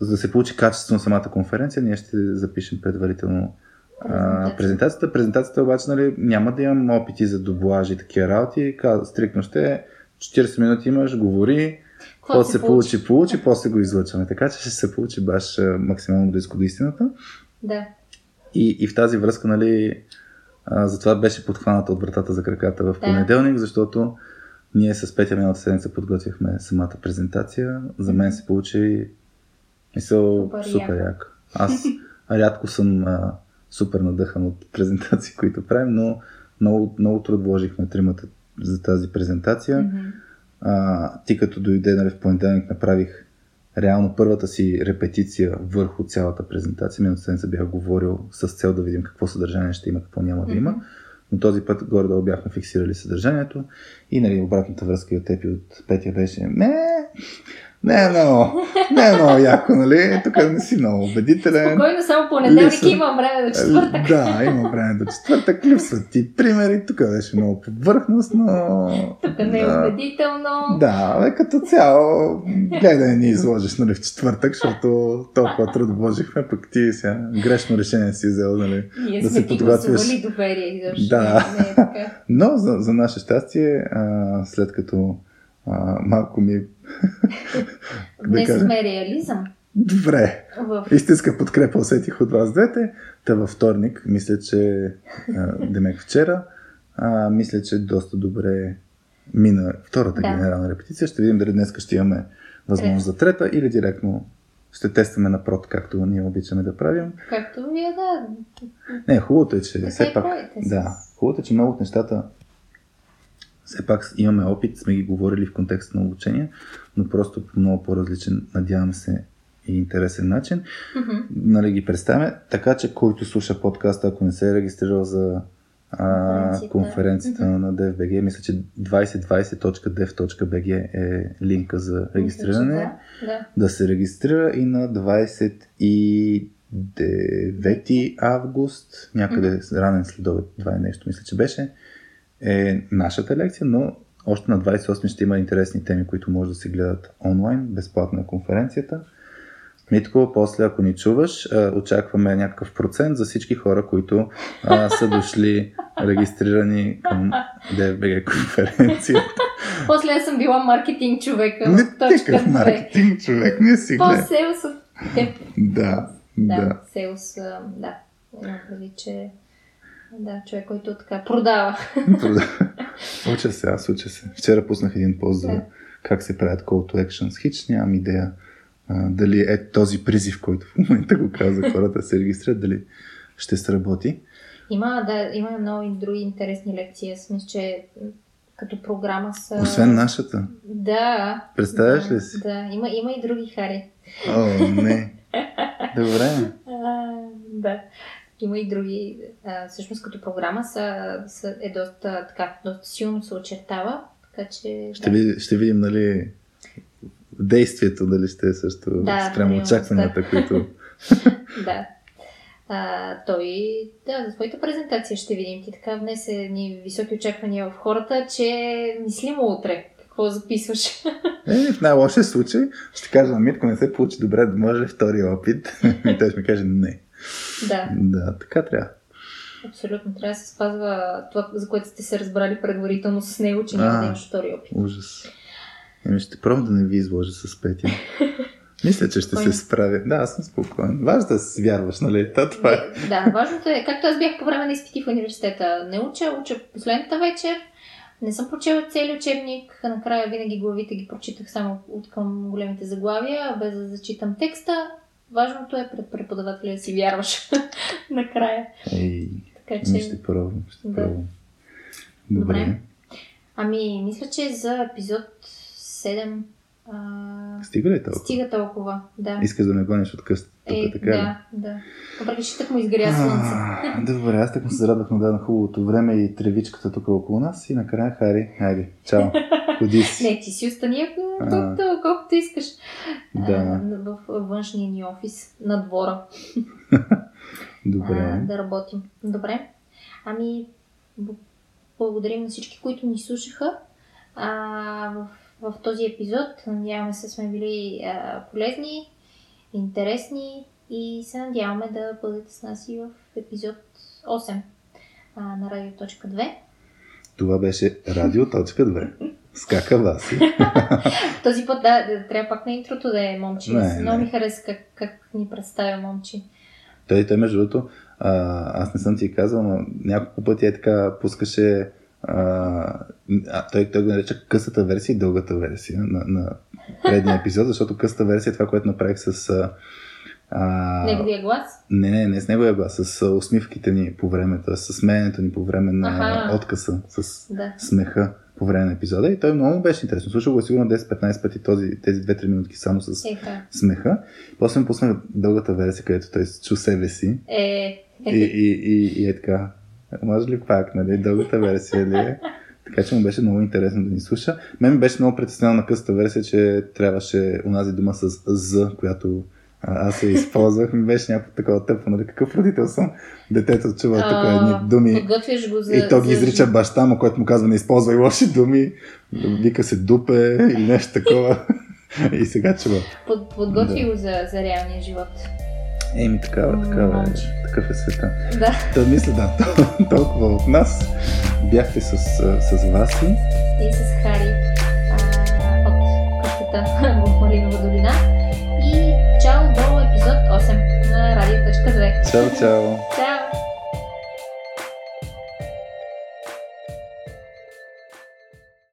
за да се получи качествено самата конференция, ние ще запишем предварително а, Презентация. презентацията. Презентацията обаче нали, няма да имам опити за дублажи и такива работи. Стрикно ще е 40 минути имаш, говори, какво се получи, получи, после го излъчваме. Така че ще се получи баш а, максимално близко до истината. Да. И, и в тази връзка, нали, а, затова беше подхваната от вратата за краката в Да. понеделник, защото ние с Петя миналата седмица подготвихме самата презентация. За мен се получи мисъл Супер супер, яко. Аз рядко съм а, супер надъхан от презентации, които правим, но много, много труд вложихме тримата за тази презентация. Мгм. А, ти като дойде нали, в понеделник направих реално първата си репетиция върху цялата презентация. Миналата седмица бях говорил с цел да видим какво съдържание ще има, какво няма да има. Но този път горе-долу бяхме фиксирали съдържанието и нали, обратната връзка и от теб и от Петя беше не, не е много, не е много яко, нали? Тук не си много убедителен. Спокойно, само понеделник Липсва- имам време до четвъртък. Да, има време до четвъртък. Липсват ти примери. Тук беше много повърхностно. Тук не е да. убедително. Да, бе, като цяло, гледай да ни изложиш нали, в четвъртък, защото толкова труд вложихме, пък ти сега грешно решение си взел, нали. Ние да сме се подготвяш. доверие. Изобщо. Да. Не е така. Но за, за наше щастие, а, след като а, малко ми... да Днес кажа, сме реализъм. добре, В... истинска подкрепа усетих от вас двете. Та във вторник, мисля, че а, Демек вчера, а, мисля, че доста добре мина втората Да. генерална репетиция. Ще видим дали днес ще имаме възможност за трета или директно ще тестваме на както ние обичаме да правим. Както вие да. Не, хубавото е, че Така все пак... Да, хубавото е, че много от нещата все пак имаме опит, сме ги говорили в контекста на обучение, но просто по много по-различен, надявам се, и интересен начин. Мгм. Нали, ги представяме, така че който слуша подкаста, ако не се е регистрирал за а, Конференцията. конференцията на DFBG, мисля, че 2020.dev.bg е линка за регистриране. Мисля, Да, да. Да се регистрира и на 29 август, някъде ранен следобед, това е нещо, мисля, че беше, е нашата лекция, но още на 28 ще има интересни теми, които може да се гледат онлайн, безплатно е конференцията. Митко, после ако ни чуваш, очакваме някакъв процент за всички хора, които а, са дошли регистрирани към DFBG конференцията. После аз съм била маркетинг човека. Не такъв 2. маркетинг човек, не си гледай. По-селс от теб. Да, Да, да. селс, да. Имам предвид, че да, човек, който така продава. Уча се, аз уча се. Вчера пуснах един пост за Да. как се правят call to actions. Хич нямам идея а, дали е този призив, който в момента го каза хората се регистрират, дали ще сработи. Има, да, има много и други интересни лекции. Аз мисля, че като програма са... Освен нашата. Да. Представяш да, ли си? Да, има, има и други хари. О, не. Добре. А, да. Има и други. А, всъщност като програма са, са, е доста, така, доста силно се очертава. Така че... Ще, да. ви, ще видим, нали, действието, дали ще е също Да, спрямо очакванията, които... Да. А, той, да, за своята презентация ще видим. Ти така внесе ни високи очаквания в хората, че мислимо утре. Какво записваш? Е, в най-лошия случай ще кажа на Митко, не се получи добре, да може ли втори опит. И той ще ми каже не. Да, Да, така трябва. абсолютно. Трябва да се спазва това, за което сте се разбрали предварително с него, че няма да имаш втори опит. Ужас. Еми ще пробвам да не ви изложа с Петя. Мисля, че ще се справя. Да, аз съм спокоен. Важно да си вярваш, нали? Та, това е. Да, важното е, както аз бях по време на изпити в университета, не уча, уча последната вечер, не съм прочела цели учебник, накрая винаги главите ги прочитах само от към големите заглавия, без да зачитам текста. Важното е пред преподавателя да си вярваш накрая. Ей, Така че, ще пробвам. Ще Да. пробвам. Добре. Добре. ами, мисля, че за епизод 7 а, Стига ли толкова? стига толкова. Да. Искаш да ме гониш от къщата, тук, Е, така ли? да, да. Въпреки, че так му изгря слънце. Добре, аз така се зарадвах на хубавото време и тревичката тук около нас и накрая Хари, хайде, чао, ходи си. Не, ти си остани А. колкото, искаш. Да. В външния ни офис, на двора, Добре. а, да работим. Добре. Ами, благодарим на всички, които ни слушаха а, в, в този епизод. Надяваме се, сме били а, полезни, интересни и се надяваме да бъдете с нас и в епизод 8 а, на Радио.2. Това беше Радио.2. Скака Васи. Този път да, да, трябва пак на интрото да е момче. Не, Много ми хареса как, как ни представя момче. Той, той между другото, аз не съм ти казал, но няколко пъти е така пускаше а, а, той, той го нареча късата версия и дългата версия на, на предния епизод, защото късата версия е това, което направих с а, Неговия глас. не, не, не с неговия глас, с усмивките ни по време, т.е. с смеенето ни по време на Аха. откъса, с Да. смеха по време на епизода и той много беше интересно. Слушал го е сигурно 10-15 пъти този, тези 2-3 минутки само с Еха. смеха. После му пуснах дългата версия, където той чу себе си Е, и, и, и, и е така. Може ли пак, нали? Дългата версия ли е? Така че му беше много интересно да ни слуша. Мен ми беше много притеснена на късата версия, че трябваше онази дума с З, която аз я използвах. Ми беше някакво такова тъпо, нали? Какъв родител съм? Детето чува тук едни думи. За... И то ги за- изрича баща му, който му казва не използвай лоши думи. Вика се дупе или нещо такова. И сега чува. Под, подготви го за, за реалния живот. Еми, такава, такава е, Момче. такъв е света. Да. Та мисля, да, тол- толкова от нас. Бяхте с, с, с Васи. И с Хари а, от къщата в Малинова долина. И чао до епизод 8 на Радио.2. Чао, чао!